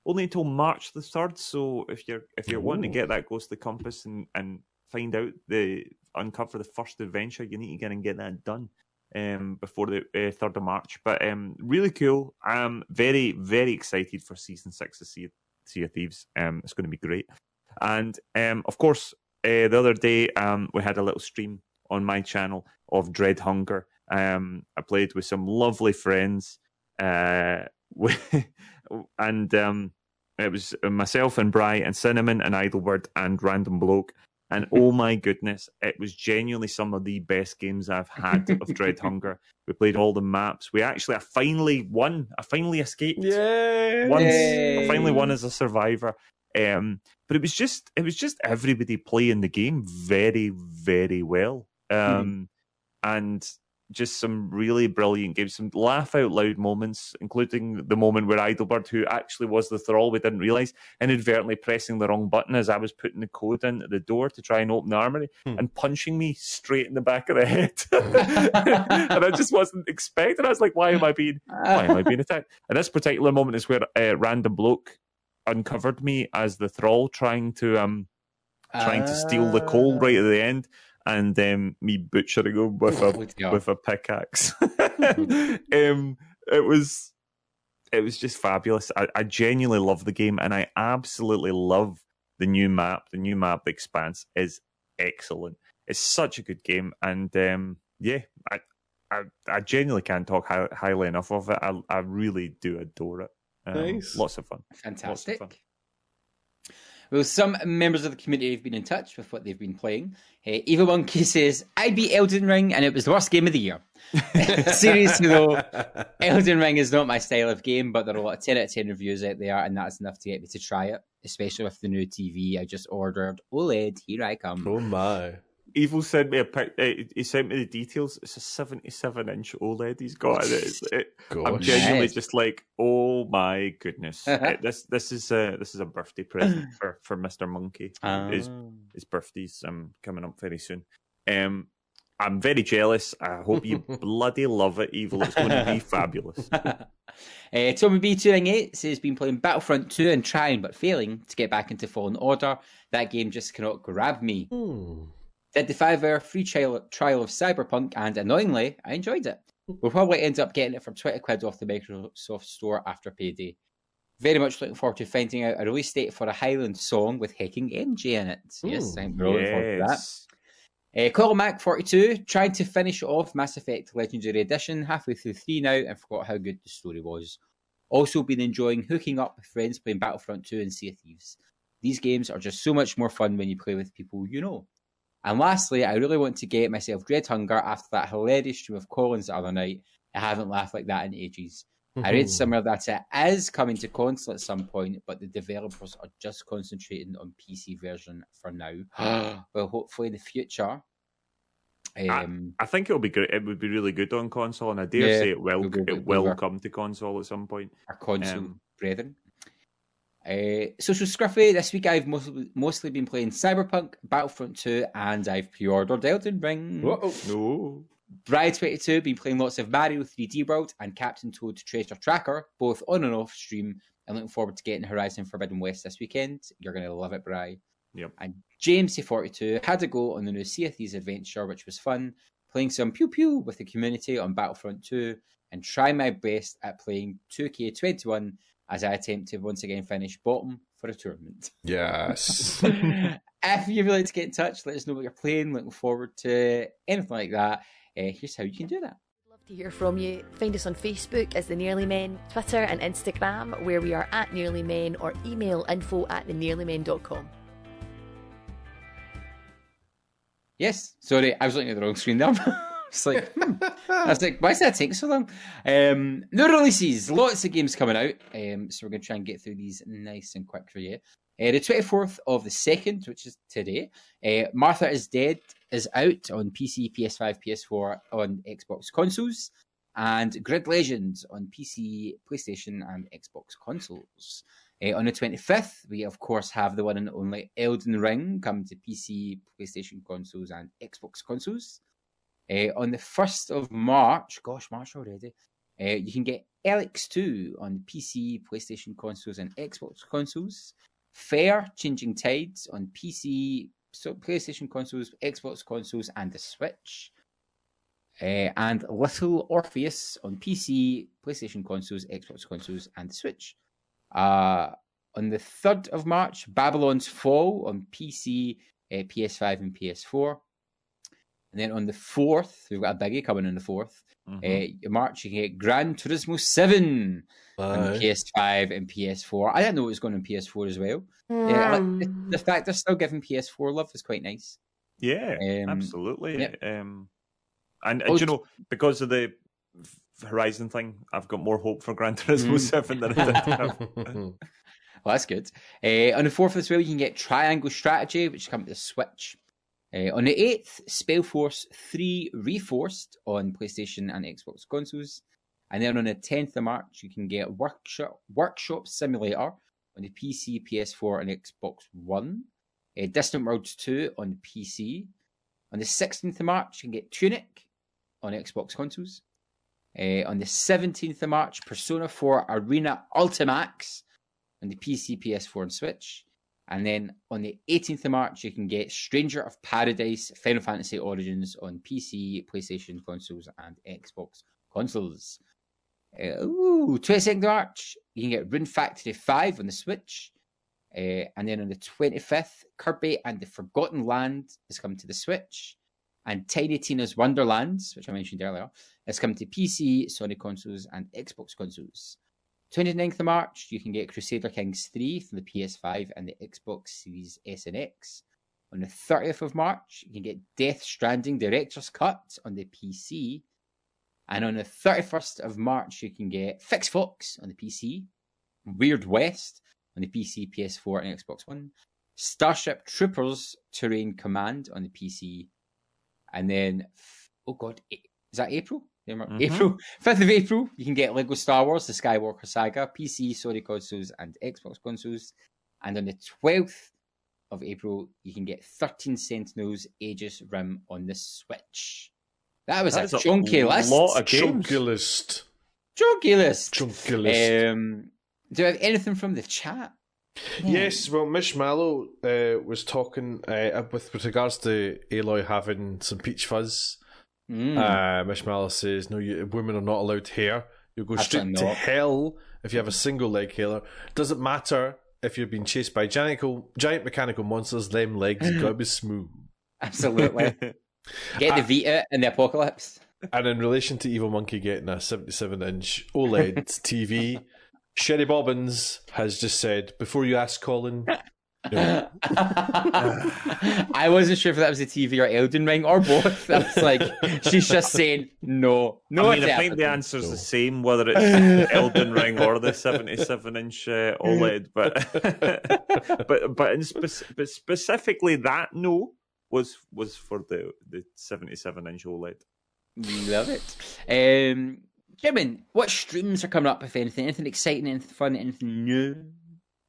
only until March the third. So if you're if you're wanting to get that ghostly compass and and find out the uncover the first adventure, you need to get and get that done um, before the uh, third of March. But um, really cool. I'm very very excited for season six of Sea, sea of Thieves. Um, it's going to be great. And um, of course, uh, the other day um, we had a little stream on my channel of Dread Hunger. Um, I played with some lovely friends, uh, with- and it was myself and Bry and Cinnamon and Idlebird and Random Bloke. And oh my goodness, it was genuinely some of the best games I've had of Dread Hunger. We played all the maps. We actually, I finally won. I finally escaped Yeah. once. I finally won as a survivor. Um, but it was just it was just everybody playing the game very very well, um, and just some really brilliant games, some laugh out loud moments, including the moment where Idlebird, who actually was the thrall, we didn't realise, inadvertently pressing the wrong button as I was putting the code in at the door to try and open the armory Hmm. and punching me straight in the back of the head. and I just wasn't expecting. I was like, why am I being why am I being attacked? And this particular moment is where a random bloke uncovered me as the thrall trying to um trying to steal the coal right at the end and um me butchering him with a Oh, with a pickaxe. um, it was it was just fabulous. I, I genuinely love the game, and I absolutely love the new map. The new map, the Expanse, is excellent. It's such a good game, and um, yeah, I, I I genuinely can't talk high, highly enough of it. I I really do adore it. Um, Nice. lots of fun. Fantastic. fun. Well, some members of the community have been in touch with what they've been playing. Uh, Evil Monkey says, I beat Elden Ring and it was the worst game of the year. Seriously, though, Elden Ring is not my style of game, but there are a lot of 10 out of 10 reviews out there, and that's enough to get me to try it, especially with the new TV I just ordered. OLED, here I come. oh my. Evil sent me a pic. Uh, he sent me the details. It's a seventy-seven inch OLED he's got. And it's, it, I'm genuinely just like, oh my goodness, Uh, this this is a this is a birthday present for for Mister Monkey. His Ah. his birthday's um coming up very soon. Um, I'm very jealous. I hope you bloody love it, Evil. It's going to be fabulous. uh, Tommy B298 says been playing Battlefront 2 and trying but failing to get back into Fallen Order. That game just cannot grab me. Hmm. Did the five hour free trial, trial of Cyberpunk, and annoyingly, I enjoyed it. We'll probably end up getting it for 20 quid off the Microsoft Store after payday. Very much looking forward to finding out a release date for a Highland song with Hecking MJ in it. Yes, Ooh, I'm really looking forward to that. yes. Uh, Colin Mac 42 trying to finish off Mass Effect Legendary Edition halfway through 3 now and forgot how good the story was. Also been enjoying hooking up with friends playing Battlefront 2 and Sea of Thieves. These games are just so much more fun when you play with people you know. And lastly, I really want to get myself Dread Hunger after that hilarious stream of Collins the other night. I haven't laughed like that in ages. I read somewhere that it is coming to console at some point, but the developers are just concentrating on PC version for now. well, hopefully in the future. Um, I think it'll be good. It would be really good on console, and I dare Yeah, say it will. we'll it we'll come to console at some point. our console Um, brethren. Uh, Social Scruffy, this week I've mostly, mostly been playing Cyberpunk, Battlefront 2, and I've pre ordered Elden Ring. Uh-oh. No, Bride22, been playing lots of Mario 3D World and Captain Toad Treasure Tracker, both on and off stream, and looking forward to getting Horizon Forbidden West this weekend. You're going to love it, Bri. Yep. And James C42 had to go on the new Sea of Thieves adventure, which was fun, playing some pew pew with the community on Battlefront 2, and try my best at playing 2K21 as I attempt to once again finish bottom for a tournament. Yes. if you'd like to get in touch, let us know what you're playing, looking forward to anything like that. Uh, here's how you can do that. Love to hear from you. Find us on Facebook as The Nearly Men, Twitter and Instagram, where we are at Nearly Men, or email info at thenearlymen.com. Yes, sorry, I was looking at the wrong screen there. it's like, hmm. I was like, why does that take so long? Um, no releases, lots of games coming out. Um, so we're going to try and get through these nice and quick for you. Uh, the 24th of the 2nd, which is today, uh, Martha is Dead is out on PC, PS5, PS4, on Xbox consoles, and Grid Legends on PC, PlayStation, and Xbox consoles. Uh, on the 25th, we of course have the one and only Elden Ring coming to PC, PlayStation consoles, and Xbox consoles. Uh, on the 1st of March, gosh, March already, uh, you can get ELEX 2 on PC, PlayStation consoles, and Xbox consoles. Far Changing Tides on PC, so PlayStation consoles, Xbox consoles, and the Switch. Uh, and Little Orpheus on PC, PlayStation consoles, Xbox consoles, and the Switch. Uh, on the 3rd of March, Babylon's Fall on PC, uh, PS5, and PS4. And then on the 4th, we've got a biggie coming on the 4th. Mhm. Uh, March, you can get Gran Turismo 7 on PS5 and PS4. I didn't know it was going on PS4 as well. Yeah, I like the, the fact they're still giving PS4 love is quite nice. yeah, Um, absolutely. yep. Um, and, and Oh, you know, because of the Horizon thing, I've got more hope for Gran Turismo Mm. Seven than I did have. Well, that's good. Uh, on the fourth as well, you can get Triangle Strategy, which comes to the Switch. Uh, on the eighth, Spellforce Three Reforced on PlayStation and Xbox consoles. And then on the 10th of March, you can get Workshop Workshop Simulator on the PC, PS4, and Xbox One. Uh, Distant Worlds 2 on PC. On the 16th of March, you can get Tunic on Xbox consoles. Uh, on the 17th of March, Persona 4 Arena Ultimax on the PC, PS4, and Switch. And then on the 18th of March, you can get Stranger of Paradise Final Fantasy Origins on PC, PlayStation consoles, and Xbox consoles. Uh, ooh, 22nd of March, you can get Rune Factory 5 on the Switch. Uh, and then on the 25th, Kirby and the Forgotten Land has come to the Switch. And Tiny Tina's Wonderlands, which I mentioned earlier, has come to PC, Sony consoles, and Xbox consoles. 29th of March, you can get Crusader Kings 3 from the PS5 and the Xbox Series S and X. On the 30th of March, you can get Death Stranding Director's Cut on the PC. And on the 31st of March, you can get Fix Fox on the PC, Weird West on the PC, PS4, and Xbox One, Starship Troopers Terran Command on the PC, and then, oh god, is that April? Mhm. April, 5th of April, you can get Lego Star Wars The Skywalker Saga, PC, Sony consoles, and Xbox consoles. And on the 12th of April, you can get 13 Sentinels Aegis Rim on the Switch. That was That a is a chunky list. lot of games. Chunky list. Chunky list. Chunky list. Um, do I have anything from the chat? Yes, well, Mish Mallow uh, was talking uh, with, with regards to Aloy having some peach fuzz. Mm. Uh, Mish Mallow says, "No, you, women are not allowed hair. You'll go straight to hell if you have a single leg hair. Doesn't matter if you're being chased by giant, giant mechanical monsters. Them legs gotta be smooth." Absolutely. Get the Vita in the apocalypse. And in relation to Evil Monkey getting a 77 inch OLED TV, Sherry Bobbins has just said, "Before you ask, Colin." No. I wasn't sure if that was a TV or Elden Ring or both. I was like, she's just saying no. No, I mean, I think the answer is So- the same, whether it's Elden Ring or the 77 inch uh, OLED. But but but in spec- but specifically that no was was for the the 77 inch OLED. Love it. Um, Jimin, what streams are coming up, if anything? Anything exciting, anything fun, anything new?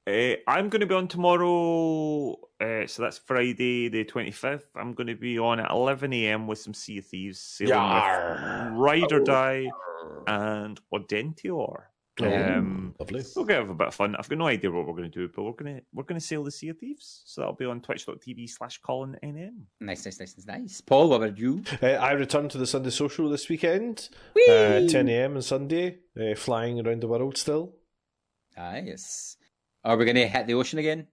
Uh, I'm going to be on tomorrow, uh, so that's Friday the 25th. I'm going to be on at 11 a.m. with some Sea of Thieves, sailing Yarr. with Ride or Die and Audentior. Um, Lovely. We'll get have a bit of fun. I've got no idea what we're going to do, but we're going to we're going to sail the Sea of Thieves. So that'll be on twitch.tv slash Colin NM. Nice, nice, nice, nice, nice. Paul, what about you? Uh, I return to the Sunday Social this weekend, Whee! uh, 10 a.m. on Sunday, uh, flying around the world still. Nice. Are we going to hit the ocean again?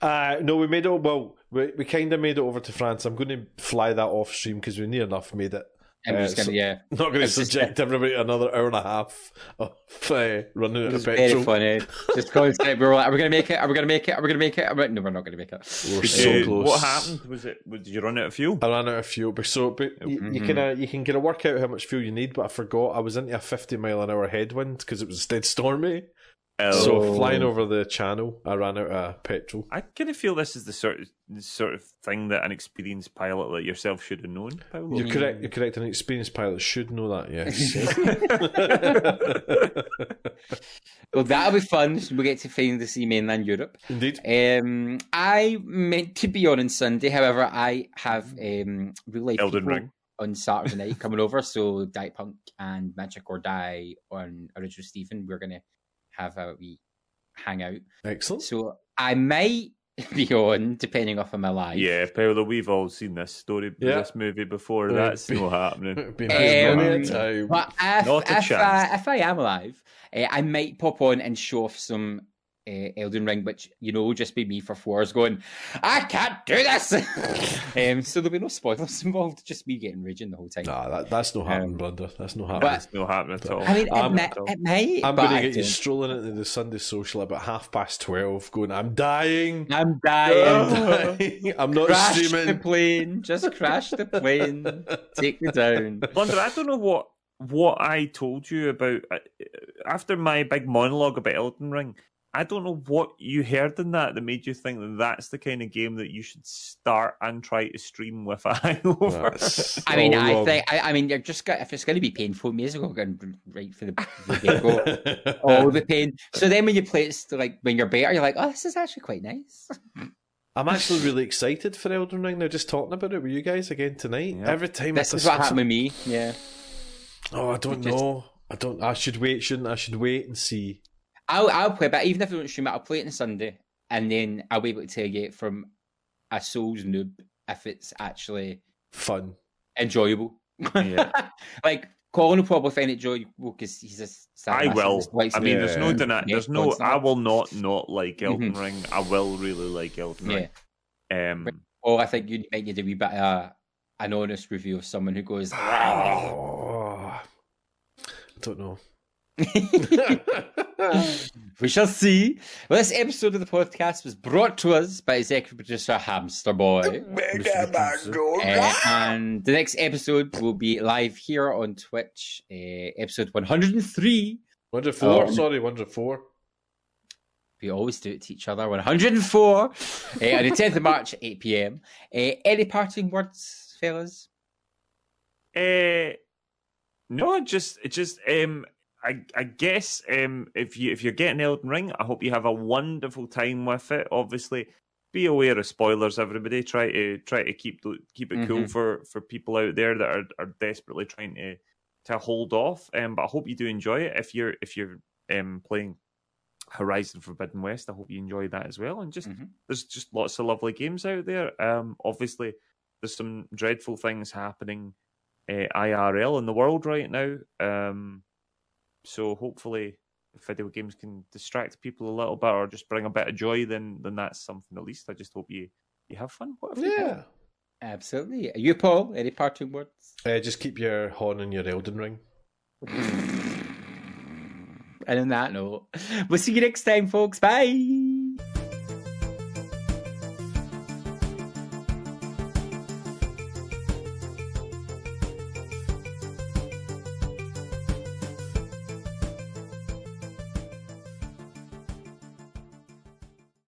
Uh, no, we made it. Well, we, we kind of made it over to France. I'm going to fly that off stream because we near enough made it. I'm Uh, just going to, so- yeah. Not going to It's just- subject everybody to another hour and a half of uh, running out It was of very funny. Just constantly, we were like, are we going to make it? Are we going to make it? Are we going to make it? Are we... No, we're not going to make it. We're so Uh, close. What happened? Was it? Did you run out of fuel? I ran out of fuel, but so but you, you Mhm. can uh, you can get a work out how much fuel you need. But I forgot I was into a fifty mile an hour headwind because it was dead stormy. So Oh. flying over the channel, I ran out of petrol. I kind of feel this is the sort of sort of thing that an experienced pilot like yourself should have known, Paolo. You're correct. You're correct. An experienced pilot should know that. Yes, Well, that'll be fun. We get to find to see mainland Europe. indeed. Um, I meant to be on on Sunday. However, I have um, real life Elden Ring. on Saturday night coming over. So Diet Punk and Magic or Die on Original Stephen. We're gonna have a wee hangout. Excellent. So I might be on depending off of my alive. Yeah, Paolo, we've all seen this story, Yeah. this movie before. Right. That's not happening. Been Um, many a time. But if, Not a if, I, if I am alive, uh, I might pop on and show off some uh, Elden Ring, which, you know, just be me for four hours going, I can't do this! um, so there'll be no spoilers involved, just me getting raging the whole time. Nah, that, that's no happening, Um, Blunder. That's no happening. It's not happening at all. I mean, it, I'm- may, it might, I'm going to get you strolling into the Sunday social about half past twelve, going, "I'm dying. I'm I'm dying. dying. I'm not crash the plane. Just crash the plane. Take me down. Blunder, I don't know what what I told you about uh, after my big monologue about Elden Ring. I don't know what you heard in that that made you think that that's the kind of game that you should start and try to stream with a hangover. That's I mean, I think I, I mean you're just got if it's going to be painful, may as well go right for the, the get-go. all the pain. So then when you play it, like when you're better, you're like, oh, this is actually quite nice. I'm actually really excited for Elden Ring now. Just talking about it with you guys again tonight. Yeah. Every time This I is what happened it- with me. Yeah, Oh, I don't Just- know. I don't. I should wait, shouldn't I? I should wait and see. I'll I'll play, but even if I don't stream it, I'll play it on Sunday, and then I'll be able to tell you from a Souls noob if it's actually Fun. enjoyable. Yeah. like Colin will probably find it enjoyable because he's a Star I will. just likes I mean, there's no Yeah. denying. There's no. constant. I will not not like Elden Mhm. Ring. I will really like Elden Yeah. Ring. Um, Or I think you might need a wee bit of a, an honest review of someone who goes, Oh, I don't know. We shall see. Well, this episode of the podcast was brought to us by executive producer Hamster Boy. Uh, and the next episode will be live here on Twitch, uh, episode 103. 104, Um, sorry, 104. We always do it to each other. 104 uh, on the 10th of March 8 pm. Uh, any parting words, fellas? Uh, no, just it just um, I I guess um, if you if you're getting Elden Ring, I hope you have a wonderful time with it. Obviously, be aware of spoilers. Everybody, try to try to keep keep it cool Mhm. for for people out there that are, are desperately trying to to hold off. Um, but I hope you do enjoy it. If you're if you're um playing Horizon Forbidden West, I hope you enjoy that as well. And just Mhm. there's just lots of lovely games out there. Um, obviously, there's some dreadful things happening uh, IRL in the world right now. Um, so hopefully, if video games can distract people a little bit or just bring a bit of joy, then then that's something at least. I just hope you you have fun. What have? Yeah. Absolutely. You, Paul, any parting words? Uh, just keep your horn in your Elden Ring. And on that note, we'll see you next time, folks. Bye.